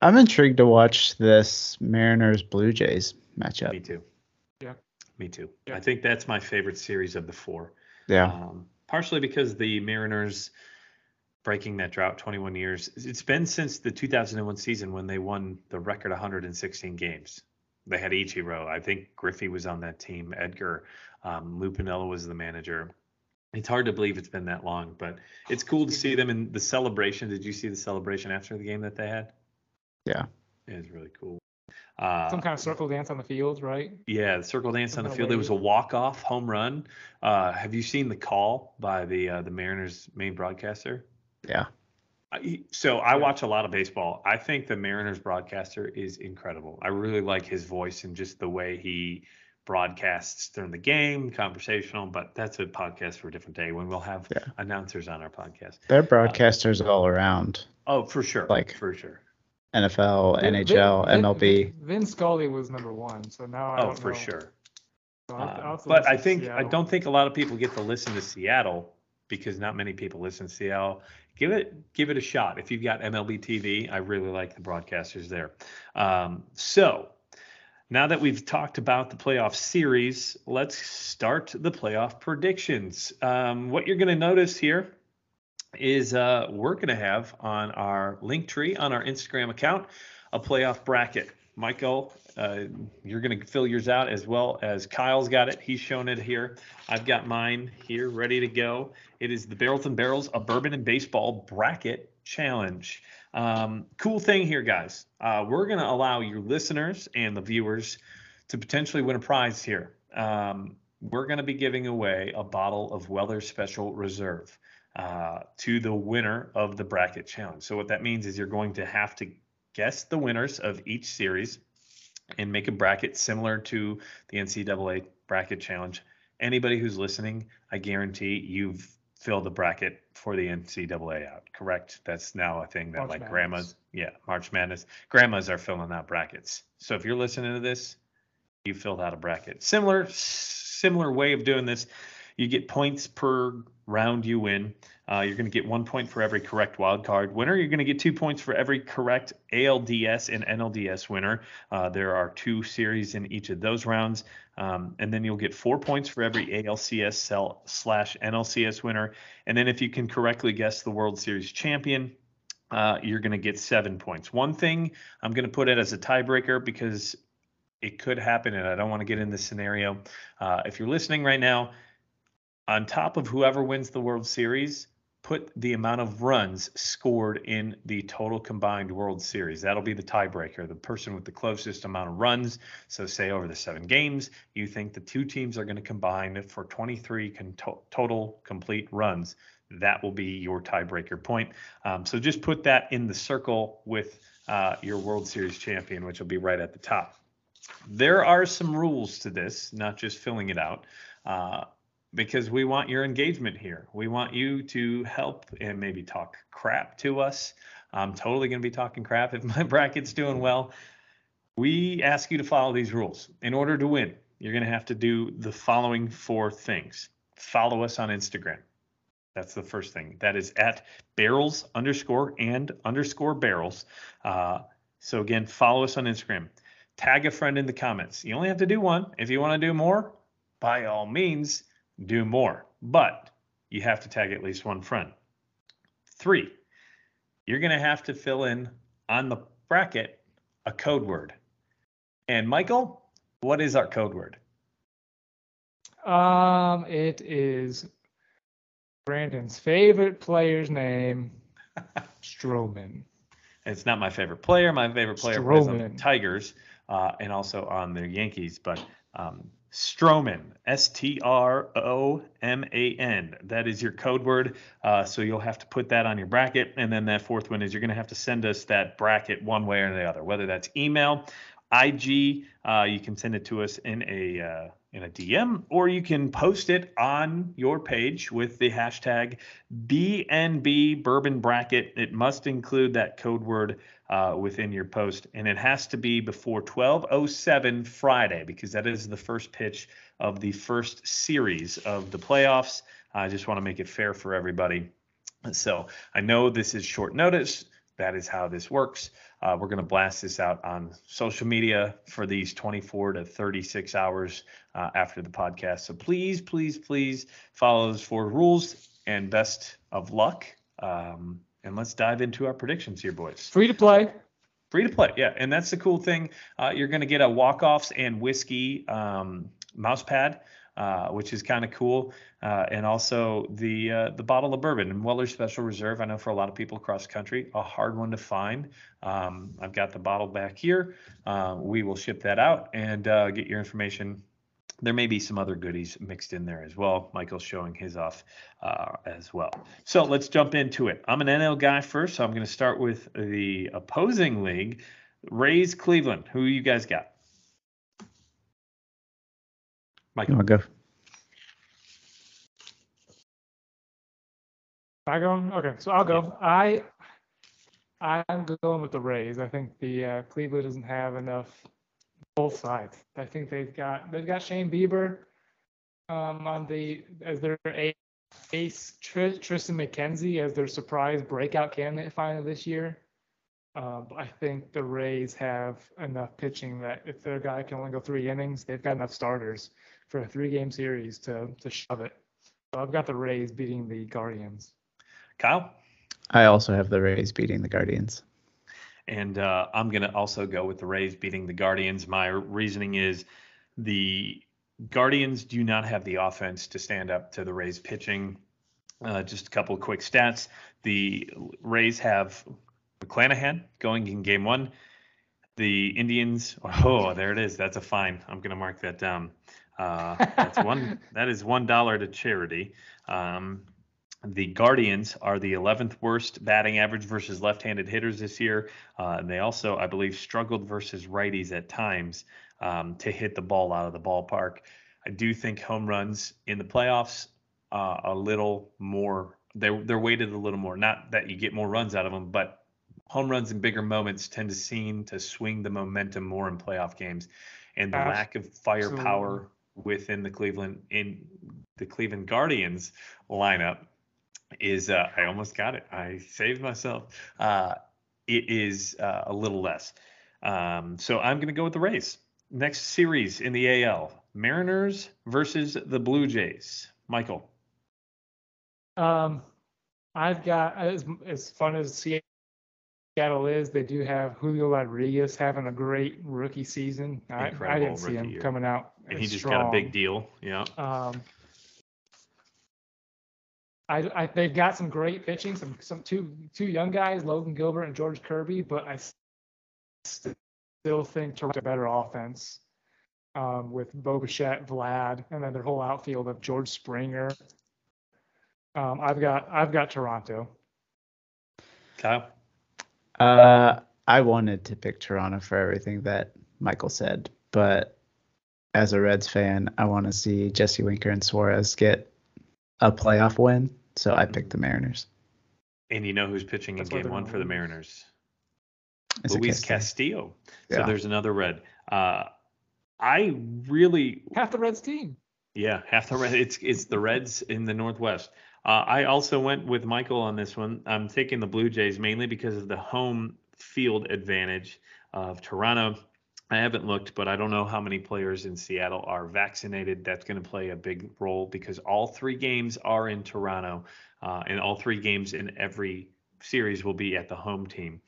I'm intrigued to watch this Mariners Blue Jays matchup. Me too. Yeah. Me too. Yeah. I think that's my favorite series of the four. Yeah. Um, partially because the Mariners breaking that drought 21 years. It's been since the 2001 season when they won the record 116 games. They had Ichiro. I think Griffey was on that team. Edgar, um, Lou Piniella was the manager. It's hard to believe it's been that long, but it's cool to see them in the celebration. Did you see the celebration after the game that they had? Yeah. It was really cool. Uh, Some kind of circle dance on the field, right? yeah, the circle dance on the kinda field. It was a walk-off home run. Uh, have you seen the call by the uh, the Mariners main broadcaster? Yeah. So I watch a lot of baseball. I think the Mariners broadcaster is incredible. I really like his voice and just the way he broadcasts during the game, conversational. But that's a podcast for a different day when we'll have Yeah. announcers on our podcast. They're broadcasters all around. Oh, for sure, Like- for sure. NFL, Vin- NHL, Vin- MLB. Vin, Vin Scully was number one, so now I Oh, don't for know. sure. So I'll have to- I'll Uh, but I to think I don't think a lot of people get to listen to Seattle because not many people listen to Seattle. Give it give it a shot. If you've got MLB TV, I really like the broadcasters there. Um, so now that we've talked about the playoff series, let's start the playoff predictions. Um, what you're going to notice here is uh, we're going to have on our link tree on our Instagram account a playoff bracket. Michael, uh, you're going to fill yours out as well as Kyle's got it. He's shown it here. I've got mine here ready to go. It is the Barrels and Barrels, a bourbon and baseball bracket challenge. Um, cool thing here, guys. Uh, we're going to allow your listeners and the viewers to potentially win a prize here. Um, we're going to be giving away a bottle of Weller Special Reserve uh, to the winner of the bracket challenge. So what that means is you're going to have to guess the winners of each series and make a bracket similar to the NCAA bracket challenge. Anybody who's listening, I guarantee you've filled the bracket for the NCAA out. Correct? That's now a thing that March like Madness. grandmas, yeah, March Madness, grandmas are filling out brackets. So if you're listening to this, you filled out a bracket. Similar, similar way of doing this. You get points per round you win. Uh, you're going to get one point for every correct wild card winner. You're going to get two points for every correct ALDS and NLDS winner. Uh, there are two series in each of those rounds. Um, and then you'll get four points for every ALCS cell slash NLCS winner. And then if you can correctly guess the World Series champion, uh, you're going to get seven points. One thing I'm going to put it as a tiebreaker because it could happen, and I don't want to get in this scenario. Uh, if you're listening right now, on top of whoever wins the World Series, put the amount of runs scored in the total combined World Series. That'll be the tiebreaker, the person with the closest amount of runs. So, say over the seven games, you think the two teams are going to combine for 23 con- to- total complete runs. That will be your tiebreaker point. Um, so, just put that in the circle with uh, your World Series champion, which will be right at the top. There are some rules to this, not just filling it out. Uh, because we want your engagement here. We want you to help and maybe talk crap to us. I'm totally going to be talking crap if my bracket's doing well. We ask you to follow these rules. In order to win, you're going to have to do the following four things. Follow us on Instagram. That's the first thing. That is at barrels underscore and underscore barrels. Uh, so again, follow us on Instagram. Tag a friend in the comments. You only have to do one. If you want to do more, by all means, do more. But you have to tag at least one friend. Three, you're going to have to fill in on the bracket a code word. And Michael, what is our code word? Um, it is Brandon's favorite player's name, Stroman. It's not my favorite player. My favorite player plays on the Tigers uh, and also on the Yankees. But um, Stroman, S T R O M A N. That is your code word. Uh, so you'll have to put that on your bracket. And then that fourth one is you're going to have to send us that bracket one way or the other, whether that's email, IG. Uh, you can send it to us in a uh, in a DM, or you can post it on your page with the hashtag BNB Bourbon Bracket. It must include that code word uh, within your post, and it has to be before 12:07 Friday because that is the first pitch of the first series of the playoffs. I just want to make it fair for everybody. So I know this is short notice. That is how this works. Uh, we're going to blast this out on social media for these 24 to 36 hours uh, after the podcast. So please, please, please follow those four rules and best of luck. Um, and let's dive into our predictions here, boys. Free to play. Free to play, yeah. And that's the cool thing. Uh, you're going to get a walk-offs and whiskey um, mouse pad, uh, which is kind of cool. Uh, and also the uh, the bottle of bourbon and Weller Special Reserve. I know for a lot of people across country, a hard one to find. Um, I've got the bottle back here. Uh, we will ship that out and uh, get your information. There may be some other goodies mixed in there as well. Michael's showing his off as well. So let's jump into it. I'm an NL guy first, so I'm going to start with the opposing league. Rays Cleveland. Who you guys got? You Michael. want to go? I go. Okay, so I'll go. I I'm going with the Rays. I think the uh, Cleveland doesn't have enough both sides. I think they've got they've got Shane Bieber um, on the as their ace, Triston McKenzie as their surprise breakout candidate finally this year. Uh, but I think the Rays have enough pitching that if their guy can only go three innings, they've got enough starters for a three-game series to to shove it. So I've got the Rays beating the Guardians. Kyle? I also have the Rays beating the Guardians. And uh, I'm going to also go with the Rays beating the Guardians. My reasoning is the Guardians do not have the offense to stand up to the Rays pitching. Uh, just a couple of quick stats. The Rays have McClanahan going in game one. The Indians, oh, there it is. That's a fine. I'm going to mark that down. Uh, that's one. that is one dollar to charity. Um, the Guardians are the 11th worst batting average versus left-handed hitters this year. Uh, and they also, I believe, struggled versus righties at times um, to hit the ball out of the ballpark. I do think home runs in the playoffs uh, a little more. They're they're weighted a little more. Not that you get more runs out of them, but home runs in bigger moments tend to seem to swing the momentum more in playoff games. And the lack of firepower within the Cleveland in the Cleveland Guardians lineup is uh, I almost got it. I saved myself. Uh, it is uh, a little less. Um, so I'm going to go with the Rays. Next series in the AL: Mariners versus the Blue Jays. Michael. Um, I've got as as fun as Seattle is, they do have Julio Rodriguez having a great rookie season. I, I didn't see him year. coming out. And he just got a big deal. Yeah. Um, I, I they've got some great pitching, some some two two young guys, Logan Gilbert and George Kirby, but I still think Toronto's a better offense um, with Bo Bichette, Vlad, and then their whole outfield of George Springer. Um, I've got I've got Toronto. Kyle. Uh, I wanted to pick Toronto for everything that Michael said, but as a Reds fan, I want to see Jesse Winker and Suarez get a playoff win, so I picked the Mariners. And you know who's pitching That's in game one gonna for the. Mariners? Is it Luis Castillo? Castillo. So there's another red. Uh, I really Half the Reds team. Yeah, half the red. It's it's the Reds in the Northwest. Uh, I also went with Michael on this one. I'm taking the Blue Jays mainly because of the home field advantage of Toronto. I haven't looked, but I don't know how many players in Seattle are vaccinated. That's going to play a big role because all three games are in Toronto, uh, and all three games in every series will be at the home team.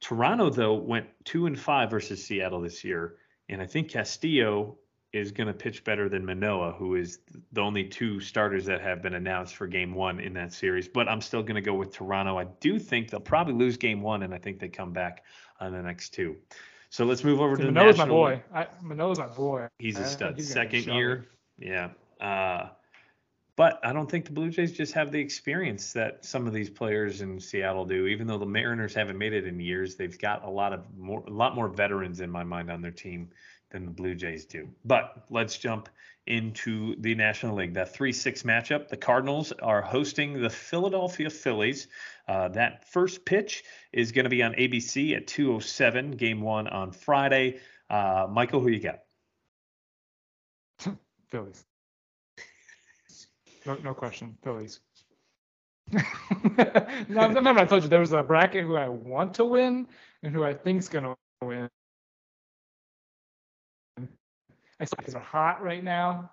Toronto, though, went two and five versus Seattle this year, and I think Castillo is going to pitch better than Manoah, who is the only two starters that have been announced for game one in that series. But I'm still going to go with Toronto. I do think they'll probably lose game one, and I think they come back on the next two. So let's move over See, to the Manoah's National my boy. I, Manoah's my boy. He's a stud. he's Second year. Yeah. Uh, but I don't think the Blue Jays just have the experience that some of these players in Seattle do. Even though the Mariners haven't made it in years, they've got a lot of more, a lot more veterans in my mind on their team than the Blue Jays do. But let's jump into the National League. That 3 6 matchup. The Cardinals are hosting the Philadelphia Phillies. Uh, that first pitch is going to be on ABC at 207, game one on Friday. Uh, Michael, who you got? Phillies. No, no question. Phillies. now, remember I told you there was a bracket who I want to win and who I think's gonna win. I think they're hot right now.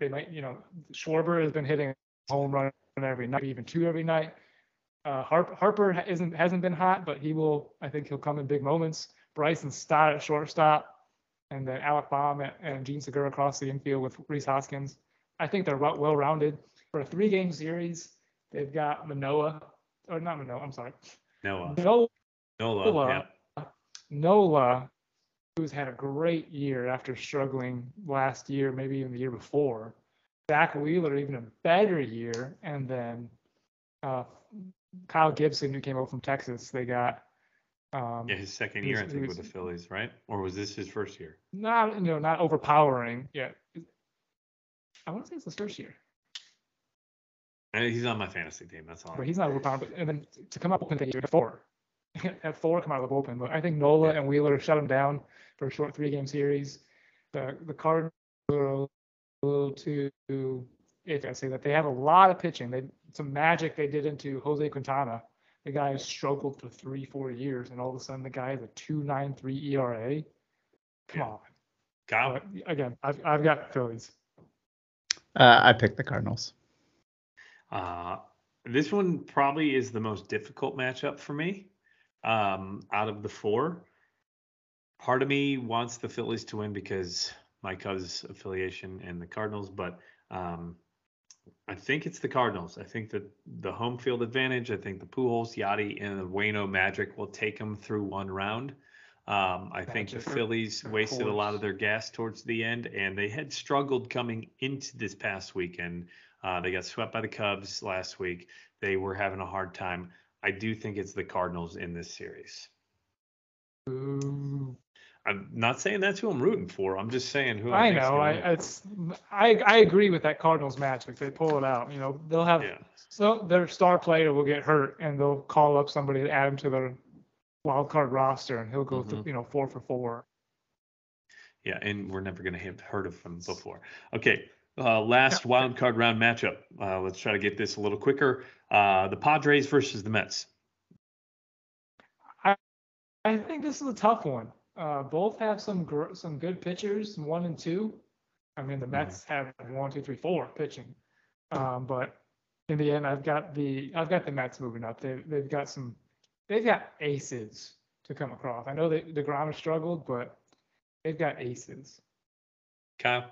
They might, you know, Schwarber has been hitting home run every night, even two every night. Uh, Harper, Harper isn't hasn't been hot, but he will. I think he'll come in big moments. Bryson Stott at shortstop, and then Alec Bohm and, Jean Segura across the infield with Rhys Hoskins. I think they're well rounded for a three game series. They've got Manoah, or not Manoah. I'm sorry, Noah. Nola, Nola. Yeah. Nola, who's had a great year after struggling last year, maybe even the year before. Zack Wheeler, even a better year, and then uh, Kyle Gibson, who came over from Texas. They got um, Yeah, his second year, I think, he with the Phillies, right? Or was this his first year? not you know not overpowering yet. I want to say it's his first year, And he's on my fantasy team. That's all. but he's not overpowering. But and then to come up with a year four, at four come out of the bullpen. But I think Nola and Wheeler shut him down for a short three game series. The the Cardinals are a little too if I say that they have a lot of pitching. They some magic they did into Jose Quintana. The guy has struggled for three four years, and all of a sudden the guy has a two nine three ERA. Come Yeah. on. Kyle, But again, I've I've got Phillies. Uh, I picked the Cardinals. uh, this one probably is the most difficult matchup for me um, out of the four. Part of me wants the Phillies to win because my Cubs affiliation and the Cardinals, but um, I think it's the Cardinals. I think that the home field advantage, I think the Pujols, Yadi, and the Waino Magic will take them through one round. Um, I think the Phillies wasted a lot of their gas towards the end, and they had struggled coming into this past weekend. Uh, they got swept by the Cubs last week. They were having a hard time. I do think it's the Cardinals in this series. Ooh. I'm not saying that's who I'm rooting for. I'm just saying who I, I know. I win. it's I I agree with that Cardinals match. If they pull it out, you know, they'll have yeah. so their star player will get hurt, and they'll call up somebody to add him to their wild card roster, and he'll go Mhm. th- you know four for four. Yeah, and we're never going to have heard of him before. Okay, uh, last wild card round matchup. Uh, let's try to get this a little quicker. Uh, the Padres versus the Mets. I I think this is a tough one. Uh, both have some gr- some good pitchers, one and two. I mean, the. Mets have one, two, three, four pitching, um, but in the end, I've got the I've got the Mets moving up. They they've got some they've got aces to come across. I know that deGrom has struggled, but they've got aces. Kyle.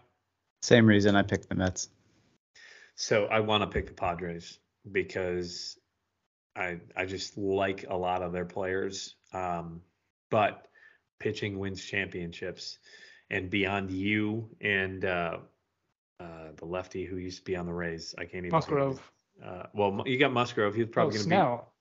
Same reason I picked the Mets. So I want to pick the Padres because I I just like a lot of their players. Um, but pitching wins championships, and beyond you and uh, uh, the lefty who used to be on the Rays, I can't even. think Musgrove, Uh, well, you got Musgrove. He's oh probably going to be. Snell.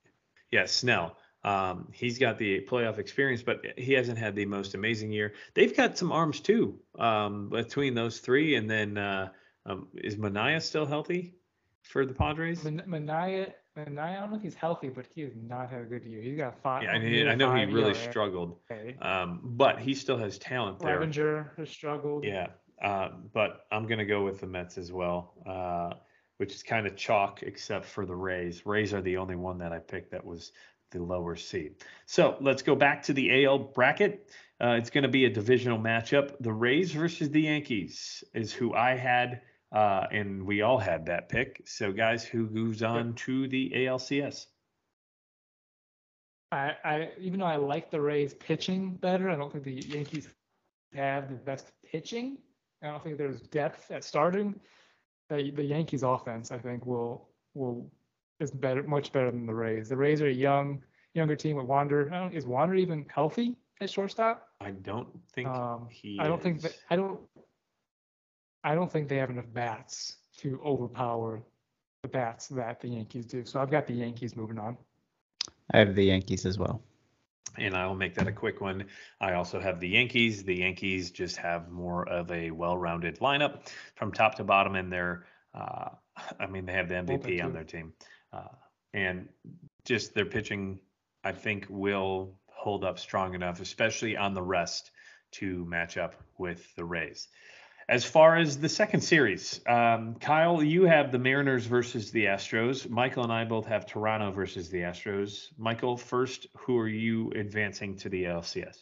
Yeah, Snell. Um, he's got the playoff experience, but he hasn't had the most amazing year. They've got some arms too um, between those three, and then uh, um, is Manaea still healthy for the Padres? Man- Manaea, Manaea, I don't know if he's healthy, but he has not had a good year. He's got five. Yeah, I, mean, near I know he really struggled, um, but he still has talent there. Clevinger has struggled. Yeah, uh, but I'm gonna go with the Mets as well, uh, which is kind of chalk except for the Rays. Rays are the only one that I picked that was the lower seed. So let's go back to the AL bracket. Uh, it's going to be a divisional matchup. The Rays versus the Yankees is who I had, uh, and we all had that pick. So, guys, who moves on to the ALCS? I, I even though I like the Rays pitching better, I don't think the Yankees have the best pitching. I don't think there's depth at starting. The, the Yankees offense, I think, will will is better, much better than the Rays. The Rays are a young, younger team with Wander. I don't, is Wander even healthy at shortstop? I don't think Um, he. I don't think that I don't. I don't think they have enough bats to overpower the bats that the Yankees do. So I've got the Yankees moving on. I have the Yankees as well. and I will make that a quick one. I also have the Yankees. The Yankees just have more of a well-rounded lineup from top to bottom, and they're, uh, I mean, they have the MVP on their team, uh, and just their pitching, I think, will hold up strong enough, especially on the rest, to match up with the Rays. As far as the second series, um, Kyle, you have the Mariners versus the Astros. Michael and I both have Toronto versus the Astros. Michael, first, who are you advancing to the LCS?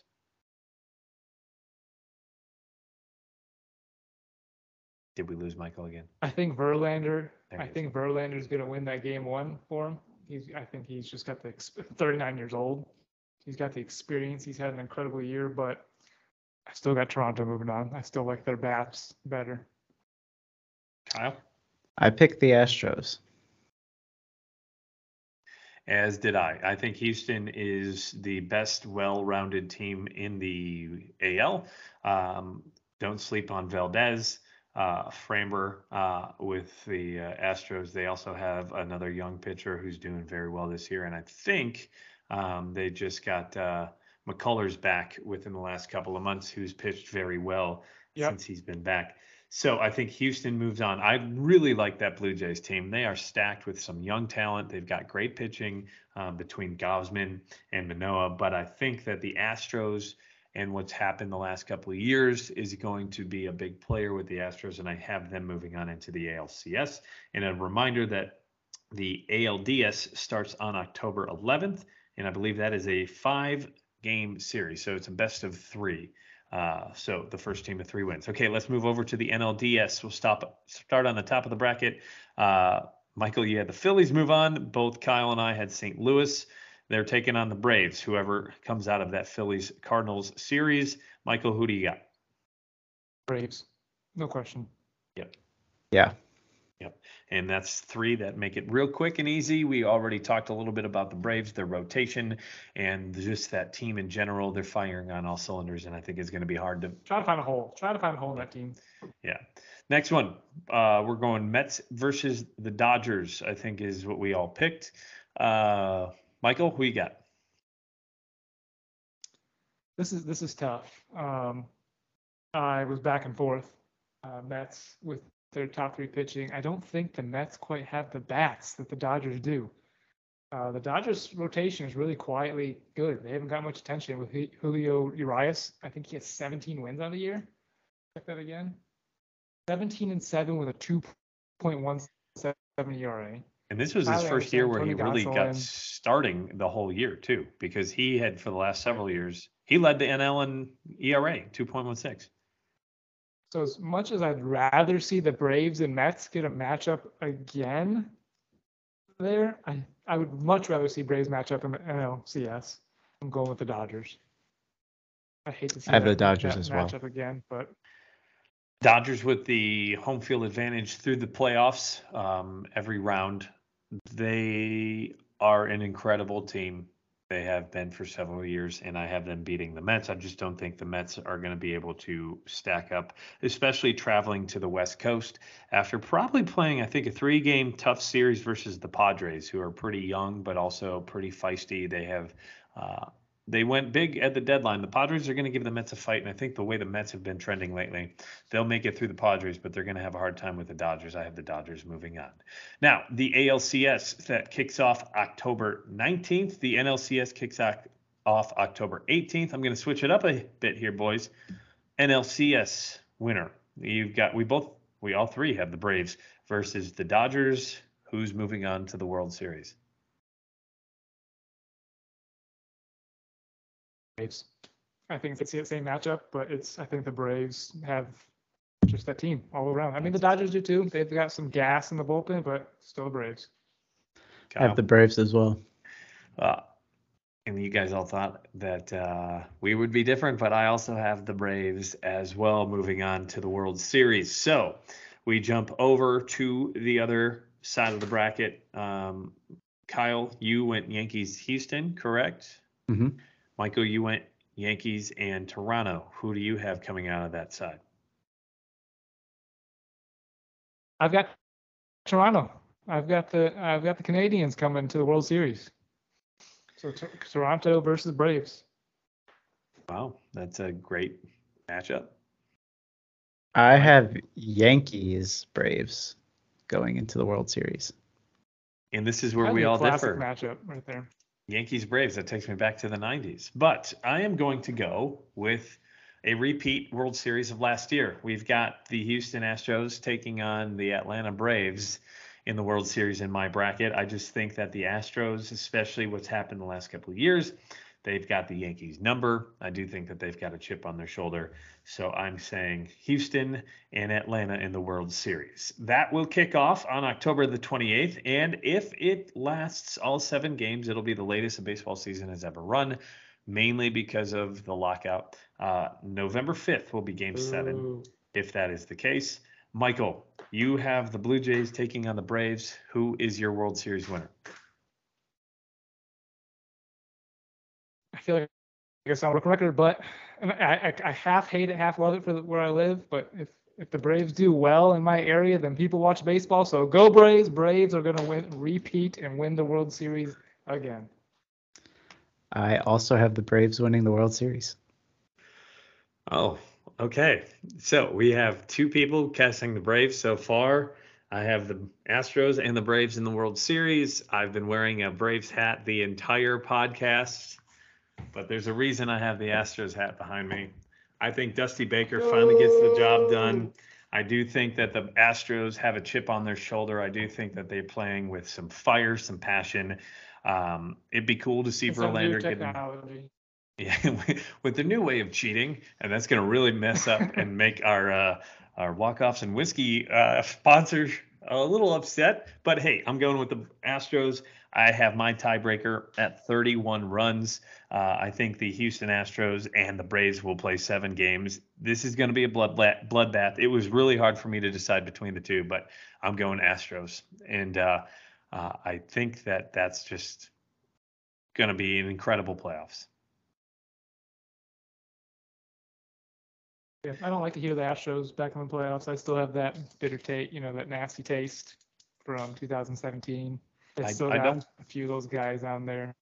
Did we lose Michael again? I think Verlander. There think Verlander is. going to win that game one for him. He's. I think he's just got the 39 years old. He's got the experience. He's had an incredible year, but I still got Toronto moving on. I still like their bats better. Kyle? I picked the Astros. As did I. I think Houston is the best, well-rounded team in the AL. Um, don't sleep on Valdez, uh, Framber uh, with the uh, Astros. They also have another young pitcher who's doing very well this year, and I think um, they just got uh, McCullers back within the last couple of months, who's pitched very well Yep. since he's been back. So I think Houston moves on. I really like that Blue Jays team. They are stacked with some young talent. They've got great pitching um, between Gausman and Manoah, but I think that the Astros and what's happened the last couple of years is going to be a big player with the Astros, and I have them moving on into the ALCS. And a reminder that the ALDS starts on October 11th, and I believe that is a five game series. So it's a best of three. Uh, so the first team of three wins. Okay, let's move over to the NLDS. We'll stop start on the top of the bracket. Uh, Michael, you had the Phillies move on. Both Kyle and I had St. Louis. They're taking on the Braves. Whoever comes out of that Phillies Cardinals series. Michael, who do you got? Braves, no question. Yep. Yeah. Yep. And that's three that make it real quick and easy. We already talked a little bit about the Braves, their rotation, and just that team in general. They're firing on all cylinders, and I think it's going to be hard to Try to find a hole. Try to find a hole in that team. Yeah. Next one, uh, we're going Mets versus the Dodgers. I think is what we all picked. Uh, Michael, who you got? This is this is tough. Um, I was back and forth. Uh, Mets with their top three pitching. I don't think the Mets quite have the bats that the Dodgers do. Uh, the Dodgers rotation is really quietly good. They haven't got much attention with Julio Urias. I think he has 17 wins on the year. Check that again. 17 and seven with a 2.17 ERA. And this was his Tyler first year Anderson, where he Tony really got starting the whole year too, because he had for the last several years he led the NL in ERA, 2.16. So as much as I'd rather see the Braves and Mets get a matchup again there, I, I would much rather see Braves match up in the NLCS. I'm going with the Dodgers. I hate to see I have the Dodgers that as well. matchup again, but Dodgers with the home field advantage through the playoffs um, every round. They are an incredible team. They have been for several years, and I have them beating the Mets. I just don't think the Mets are going to be able to stack up, especially traveling to the West Coast after probably playing, I think, a three game tough series versus the Padres, who are pretty young but also pretty feisty. They have. Uh, they went big at the deadline. The Padres are going to give the Mets a fight, and I think the way the Mets have been trending lately, they'll make it through the Padres, but they're going to have a hard time with the Dodgers. I have the Dodgers moving on. Now, the ALCS that kicks off October 19th. The NLCS kicks off October 18th. I'm going to switch it up a bit here, boys. NLCS winner. You've got we both we all three have the Braves versus the Dodgers. Who's moving on to the World Series? Braves. I think it's the same matchup, but it's I think the Braves have just that team all around. I mean, the Dodgers do too. They've got some gas in the bullpen, but still the Braves. I have the Braves as well. Uh, and you guys all thought that uh, we would be different, but I also have the Braves as well. Moving on to the World Series, so we jump over to the other side of the bracket. Um, Kyle, you went Yankees Houston, correct? Mm-hmm. Michael, you went Yankees and Toronto. Who do you have coming out of that side? I've got Toronto. I've got the I've got the Canadians coming to the World Series. So t- Toronto versus Braves. Wow, that's a great matchup. I have Yankees Braves going into the World Series. And this is where That'd we be a all classic differ. matchup right there. Yankees Braves. That takes me back to the 90s. But I am going to go with a repeat World Series of last year. We've got the Houston Astros taking on the Atlanta Braves in the World Series in my bracket. I just think that the Astros, especially what's happened the last couple of years, they've got the Yankees number. I do think that they've got a chip on their shoulder. So I'm saying Houston and Atlanta in the World Series. That will kick off on October the 28th. And if it lasts all seven games, it'll be the latest a baseball season has ever run, mainly because of the lockout. Uh, November 5th will be game seven, if that is the case. Michael, you have the Blue Jays taking on the Braves. Who is your World Series winner? Feel like I guess on record, but and I, I I half hate it, half love it for the, where I live. But if if the Braves do well in my area, then people watch baseball. So go Braves! Braves are gonna win, repeat, and win the World Series again. I also have the Braves winning the World Series. Oh, okay. So we have two people casting the Braves so far. I have the Astros and the Braves in the World Series. I've been wearing a Braves hat the entire podcast, but there's a reason I have the Astros hat behind me. I think Dusty Baker finally gets the job done. I do think that the Astros have a chip on their shoulder. I do think that they're playing with some fire, some passion. Um, it'd be cool to see It's Verlander getting yeah, with- with the new way of cheating, and that's going to really mess up and make our uh, our walk-offs and whiskey uh, sponsors a little upset. But hey, I'm going with the Astros. I have my tiebreaker at 31 runs. Uh, I think the Houston Astros and the Braves will play seven games. This is going to be a blood bloodbath. It was really hard for me to decide between the two, but I'm going Astros, and uh, uh, I think that that's just going to be an incredible playoffs. Yeah, I don't like to hear the Astros back in the playoffs. I still have that bitter taste, you know, that nasty taste from 2017. It's I- still I got don't- a few of those guys on there.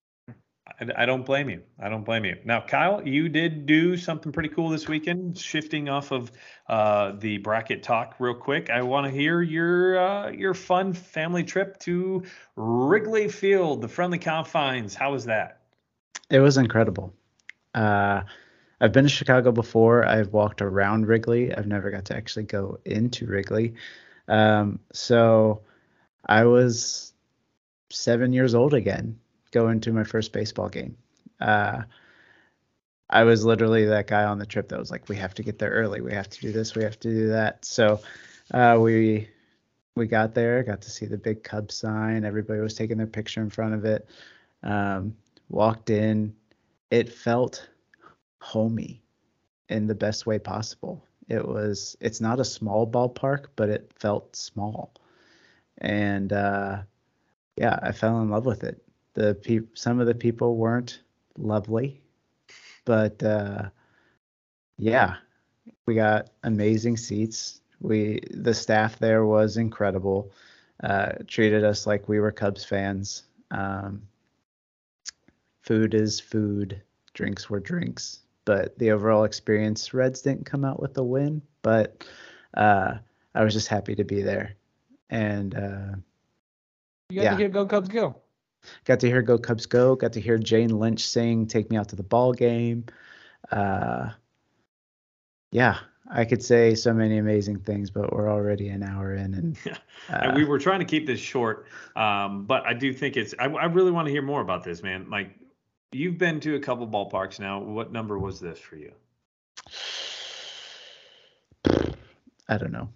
I, I don't blame you. I don't blame you. Now, Kyle, you did do something pretty cool this weekend, shifting off of uh, the bracket talk real quick. I want to hear your uh, your fun family trip to Wrigley Field, the friendly confines. How was that? It was incredible. Uh, I've been to Chicago before. I've walked around Wrigley. I've never got to actually go into Wrigley. Um, so I was seven years old again, going to my first baseball game. Uh, I was literally that guy on the trip that was like, "We have to get there early. We have to do this. We have to do that." So uh, we we got there, got to see the big Cub sign. Everybody was taking their picture in front of it. Um, walked in. It felt homey in the best way possible. It was it's not a small ballpark, but it felt small. And uh yeah, I fell in love with it. The peop some of the people weren't lovely, but uh yeah, we got amazing seats. We the staff there was incredible. Uh treated us like we were Cubs fans. Um food is food, drinks were drinks but the overall experience, Reds didn't come out with a win, but uh, I was just happy to be there, and uh, You got Yeah. to hear Go Cubs Go. got to hear "Go Cubs Go." Got to hear Jane Lynch sing "Take Me Out to the Ball Game." Uh, yeah, I could say so many amazing things, but we're already an hour in, and And uh, we were trying to keep this short, um, but I do think it's. I, I really want to hear more about this, man. Like, You've been to a couple ballparks now. What number was this for you? I don't know.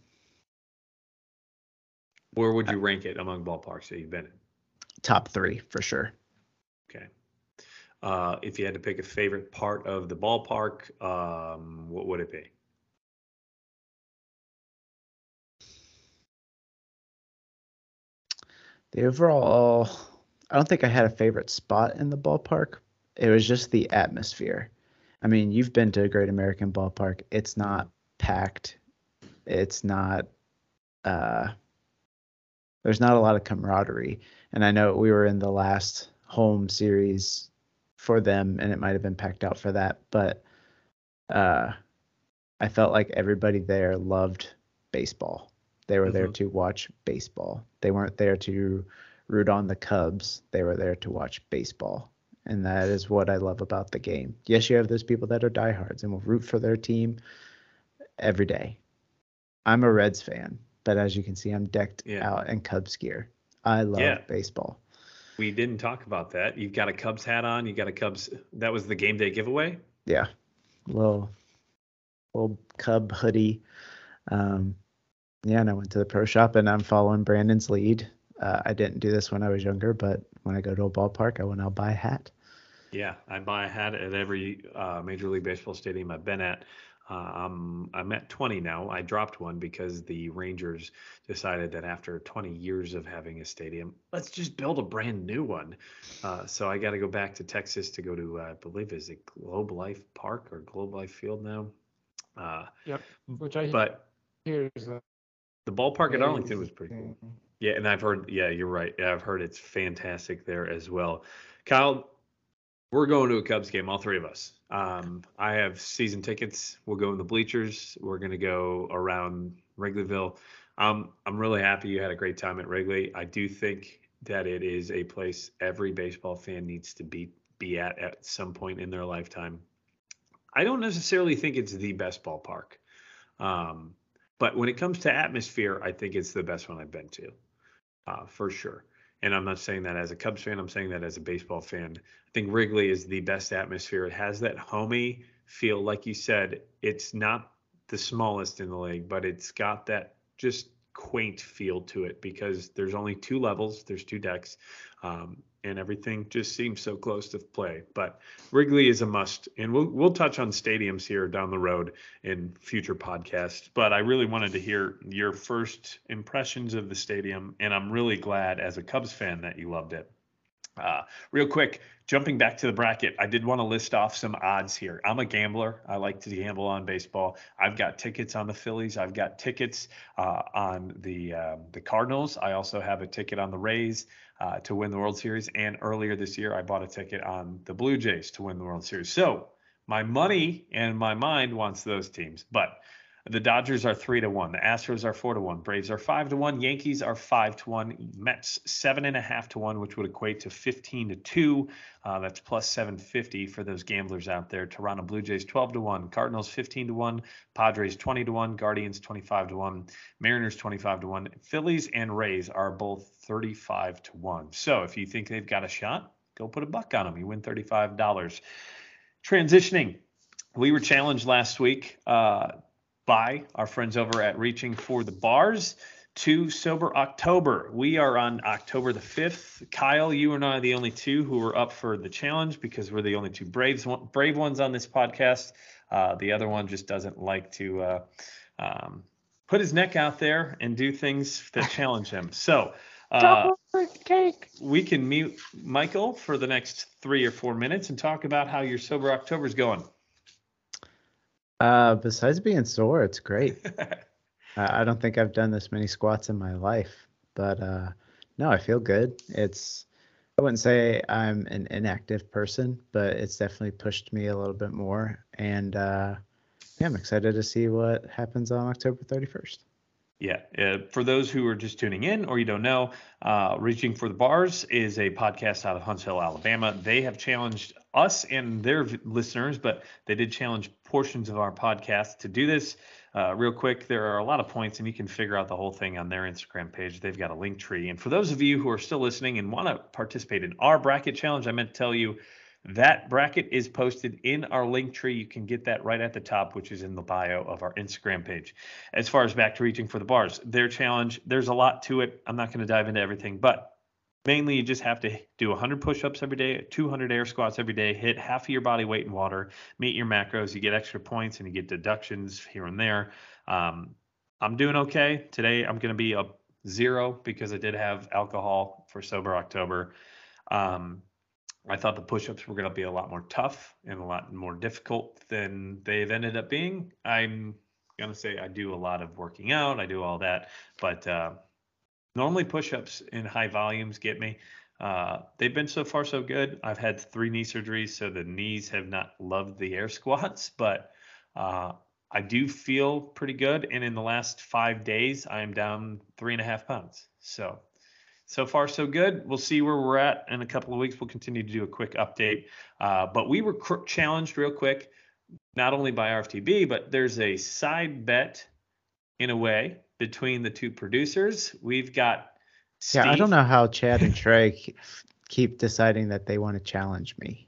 Where would you rank it among ballparks that you've been in? Top three for sure. Okay. Uh, if you had to pick a favorite part of the ballpark, um, what would it be? The overall, I don't think I had a favorite spot in the ballpark. It was just the atmosphere. I mean, you've been to a Great American Ballpark. It's not packed. It's not. Uh, there's not a lot of camaraderie, and I know we were in the last home series for them, and it might have been packed out for that, but uh, I felt like everybody there loved baseball. They were there Mhm. to watch baseball. They weren't there to root on the Cubs. They were there to watch baseball. And that is what I love about the game. Yes, you have those people that are diehards and will root for their team every day. I'm a Reds fan, but as you can see, I'm decked Yeah. out in Cubs gear. I love Yeah. baseball. We didn't talk about that. You've got a Cubs hat on. You got a Cubs. That was the game day giveaway. Yeah. Little little Cub hoodie. Um, yeah, and I went to the pro shop and I'm following Brandon's lead. Uh, I didn't do this when I was younger, but when I go to a ballpark, I went out buy a hat. Yeah, I buy a hat at every uh, Major League Baseball stadium I've been at. Uh, I'm I'm at 20 now. I dropped one because the Rangers decided that after 20 years of having a stadium, let's just build a brand new one. Uh, so I got to go back to Texas to go to uh, I believe is it Globe Life Park or Globe Life Field now. Uh, Yep. Which I but is a the ballpark at Arlington was pretty cool. Yeah, and I've heard. Yeah, you're right. Yeah, I've heard it's fantastic there as well. Kyle, we're going to a Cubs game, all three of us. Um, I have season tickets. We'll go in the bleachers. We're going to go around Wrigleyville. Um, I'm really happy you had a great time at Wrigley. I do think that it is a place every baseball fan needs to be be at at some point in their lifetime. I don't necessarily think it's the best ballpark. Um, but when it comes to atmosphere, I think it's the best one I've been to, uh, for sure. And I'm not saying that as a Cubs fan. I'm saying that as a baseball fan. I think Wrigley is the best atmosphere. It has that homey feel, like you said. It's not the smallest in the league, but it's got that just quaint feel to it because there's only two levels. There's two decks, um, and everything just seems so close to play. But Wrigley is a must, and we'll we'll touch on stadiums here down the road in future podcasts. But I really wanted to hear your first impressions of the stadium, and I'm really glad as a Cubs fan that you loved it. Uh, real quick, jumping back to the bracket, I did want to list off some odds here. I'm a gambler. I like to gamble on baseball. I've got tickets on the Phillies. I've got tickets uh, on the um, the Cardinals. I also have a ticket on the Rays uh, to win the World Series. And earlier this year, I bought a ticket on the Blue Jays to win the World Series. So my money and my mind wants those teams, but the Dodgers are three to one. The Astros are four to one. Braves are five to one. Yankees are five to one. Mets seven and a half to one, which would equate to fifteen to two. Uh, that's plus seven fifty for those gamblers out there. Toronto Blue Jays twelve to one. Cardinals fifteen to one. Padres twenty to one. Guardians twenty five to one. Mariners twenty five to one. Phillies and Rays are both thirty five to one. So if you think they've got a shot, go put a buck on them. You win thirty five dollars. Transitioning, we were challenged last week. Uh, by our friends over at Reaching for the Bars to Sober October. We are on October the 5th. Kyle, you and I are the only two who are up for the challenge because we're the only two Braves brave ones on this podcast. Uh, the other one just doesn't like to uh, um, put his neck out there and do things that challenge him. So uh, cake. we can mute Michael for the next three or four minutes and talk about how your Sober October is going. Uh, besides being sore, it's great. I don't think I've done this many squats in my life, but uh, no, I feel good. It's I wouldn't say I'm an inactive person, but it's definitely pushed me a little bit more, and uh, yeah, I'm excited to see what happens on October 31st. Yeah. Uh, for those who are just tuning in or you don't know, uh, Reaching for the Bars is a podcast out of Huntsville, Alabama. They have challenged us and their v- listeners, but they did challenge portions of our podcast to do this. Uh, real quick, there are a lot of points, and you can figure out the whole thing on their Instagram page. They've got a link tree. And for those of you who are still listening and want to participate in our bracket challenge, I meant to tell you That bracket is posted in our link tree. You can get that right at the top, which is in the bio of our Instagram page. As far as back to reaching for the bars, their challenge, there's a lot to it. I'm not going to dive into everything, but mainly you just have to do 100 push-ups every day 200 air squats every day hit half of your body weight in water meet your macros you get extra points and you get deductions here and there um, i'm doing okay today i'm going to be a zero because i did have alcohol for sober october um, i thought the push-ups were going to be a lot more tough and a lot more difficult than they've ended up being i'm going to say i do a lot of working out i do all that but uh, Normally, push-ups in high volumes get me. Uh, they've been so far so good. I've had three knee surgeries, so the knees have not loved the air squats, but uh, I do feel pretty good. And in the last five days, I am down three and a half pounds. So, so far so good. We'll see where we're at in a couple of weeks. We'll continue to do a quick update. Uh, but we were cr- challenged real quick, not only by RFTB, but there's a side bet in a way between the two producers. We've got Steve. Yeah, I don't know how Chad and Trey keep deciding that they want to challenge me.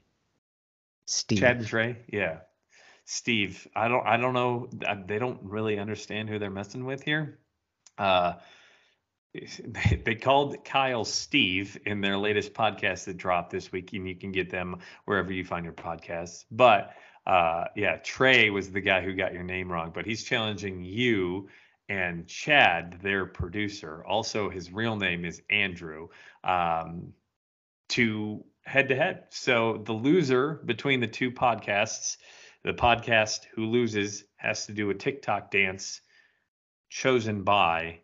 Steve. Chad and Trey, yeah. Steve, I don't, I don't know. They don't really understand who they're messing with here. Uh, they, called Kyle Steve in their latest podcast that dropped this week, and you can get them wherever you find your podcasts. But uh, yeah, Trey was the guy who got your name wrong, but he's challenging you and Chad, their producer, also his real name is Andrew, um, to head to head. So the loser between the two podcasts, the podcast who loses has to do a TikTok dance chosen by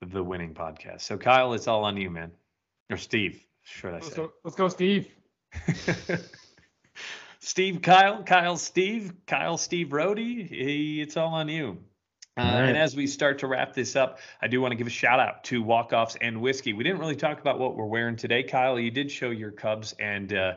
the winning podcast. So Kyle, it's all on you, man. Or Steve, should I let's say? Go, let's go, Steve. Steve, Kyle, Kyle, Steve, Kyle, Steve, Rody. It's all on you. Uh, right. And as we start to wrap this up, I do want to give a shout out to Walk Offs and Whiskey. We didn't really talk about what we're wearing today, Kyle. You did show your Cubs and uh,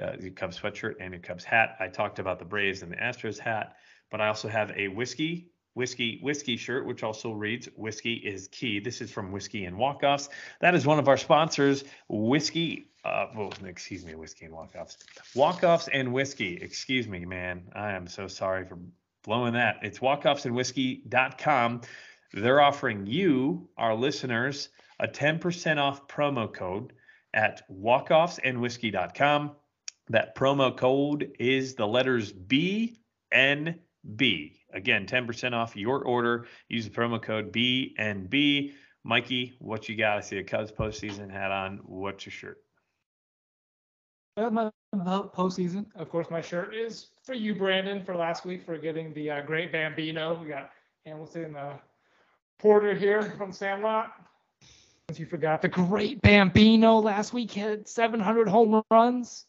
uh, your Cubs sweatshirt and your Cubs hat. I talked about the Braves and the Astros hat, but I also have a whiskey, whiskey, whiskey shirt, which also reads "Whiskey is key." This is from Whiskey and Walkoffs. That is one of our sponsors, Whiskey. Uh, excuse me, Whiskey and Walkoffs. Walkoffs and Whiskey. Excuse me, man. I am so sorry for blowing that. It's walkoffsandwhiskey.com. They're offering you, our listeners, a 10% off promo code at walkoffsandwhiskey.com. That promo code is the letters B N B. Again, 10% off your order. Use the promo code B N B. Mikey, what you got? I see a Cubs postseason hat on. What's your shirt? Well, my postseason. Of course, my shirt is for you, Brandon, for last week for getting the uh, great Bambino. We got Hamilton uh, Porter here from Sandlot. Since you forgot the great Bambino last week had 700 home runs.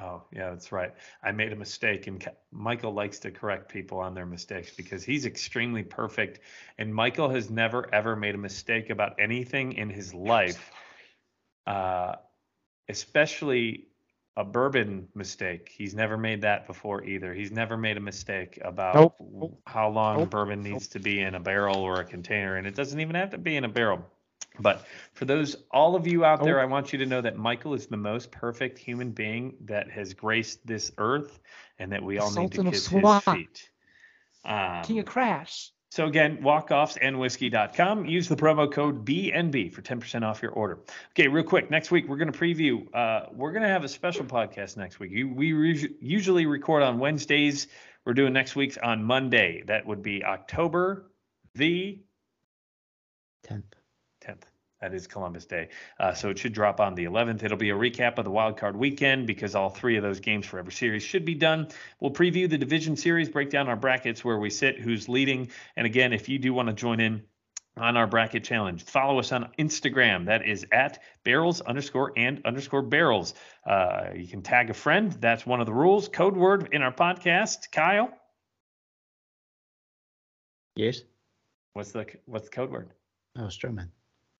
Oh, yeah, that's right. I made a mistake, and Michael likes to correct people on their mistakes because he's extremely perfect. And Michael has never, ever made a mistake about anything in his life, uh, especially a bourbon mistake. He's never made that before either. He's never made a mistake about nope. how long nope. bourbon needs to be in a barrel or a container, and it doesn't even have to be in a barrel. But for those all of you out there, I want you to know that Michael is the most perfect human being that has graced this earth, and that we all need to kiss his feet. Um, King of Crash. So again, walkoffsandwhiskey.com. Use the promo code BNB for 10% off your order. Okay, real quick. Next week we're going to preview. Uh, we're going to have a special podcast next week. We re- usually record on Wednesdays. We're doing next week's on Monday. That would be October the 10th. 10th. That is Columbus Day. Uh, so it should drop on the 11th. It'll be a recap of the wild card weekend because all three of those games for every series should be done. We'll preview the division series, break down our brackets, where we sit, who's leading. And again, if you do want to join in on our bracket challenge, follow us on Instagram. That is at barrels underscore and underscore barrels. Uh, you can tag a friend. That's one of the rules. Code word in our podcast. Kyle. Yes. What's the what's the code word? Oh, Stroman.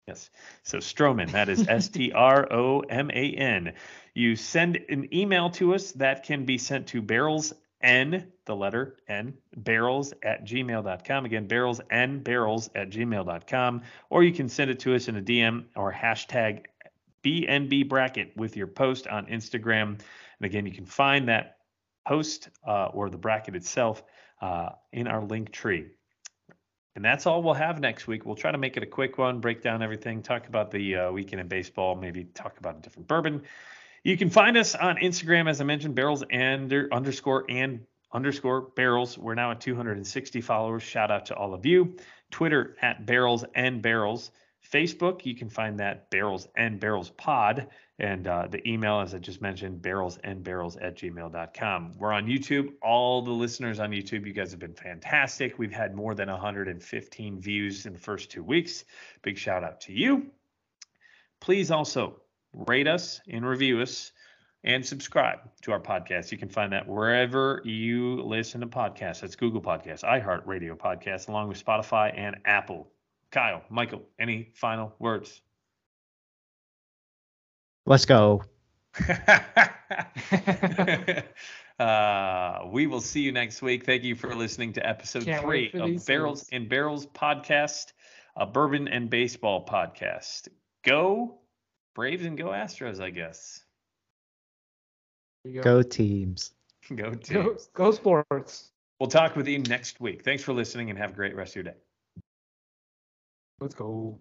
Yes. So Stroman, that is S T R O M A N. You send an email to us that can be sent to barrels n, the letter n, barrels at gmail.com. Again, barrels n, barrels at gmail.com. Or you can send it to us in a DM or hashtag BNB bracket with your post on Instagram. And again, you can find that post uh, or the bracket itself uh, in our link tree. And that's all we'll have next week. We'll try to make it a quick one, break down everything, talk about the uh, weekend in baseball, maybe talk about a different bourbon. You can find us on Instagram, as I mentioned, barrels and underscore and underscore barrels. We're now at 260 followers. Shout out to all of you. Twitter at barrels and barrels. Facebook, you can find that Barrels and Barrels Pod. And uh, the email, as I just mentioned, barrels and barrels at gmail.com. We're on YouTube. All the listeners on YouTube, you guys have been fantastic. We've had more than 115 views in the first two weeks. Big shout out to you. Please also rate us and review us and subscribe to our podcast. You can find that wherever you listen to podcasts. That's Google Podcasts, iHeartRadio Podcasts, along with Spotify and Apple. Kyle, Michael, any final words? Let's go. uh, we will see you next week. Thank you for listening to episode Can't three of Barrels things. and Barrels podcast, a bourbon and baseball podcast. Go Braves and go Astros, I guess. There you Go teams. Go Go, teams. go sports. We'll talk with you next week. Thanks for listening and have a great rest of your day. Let's go.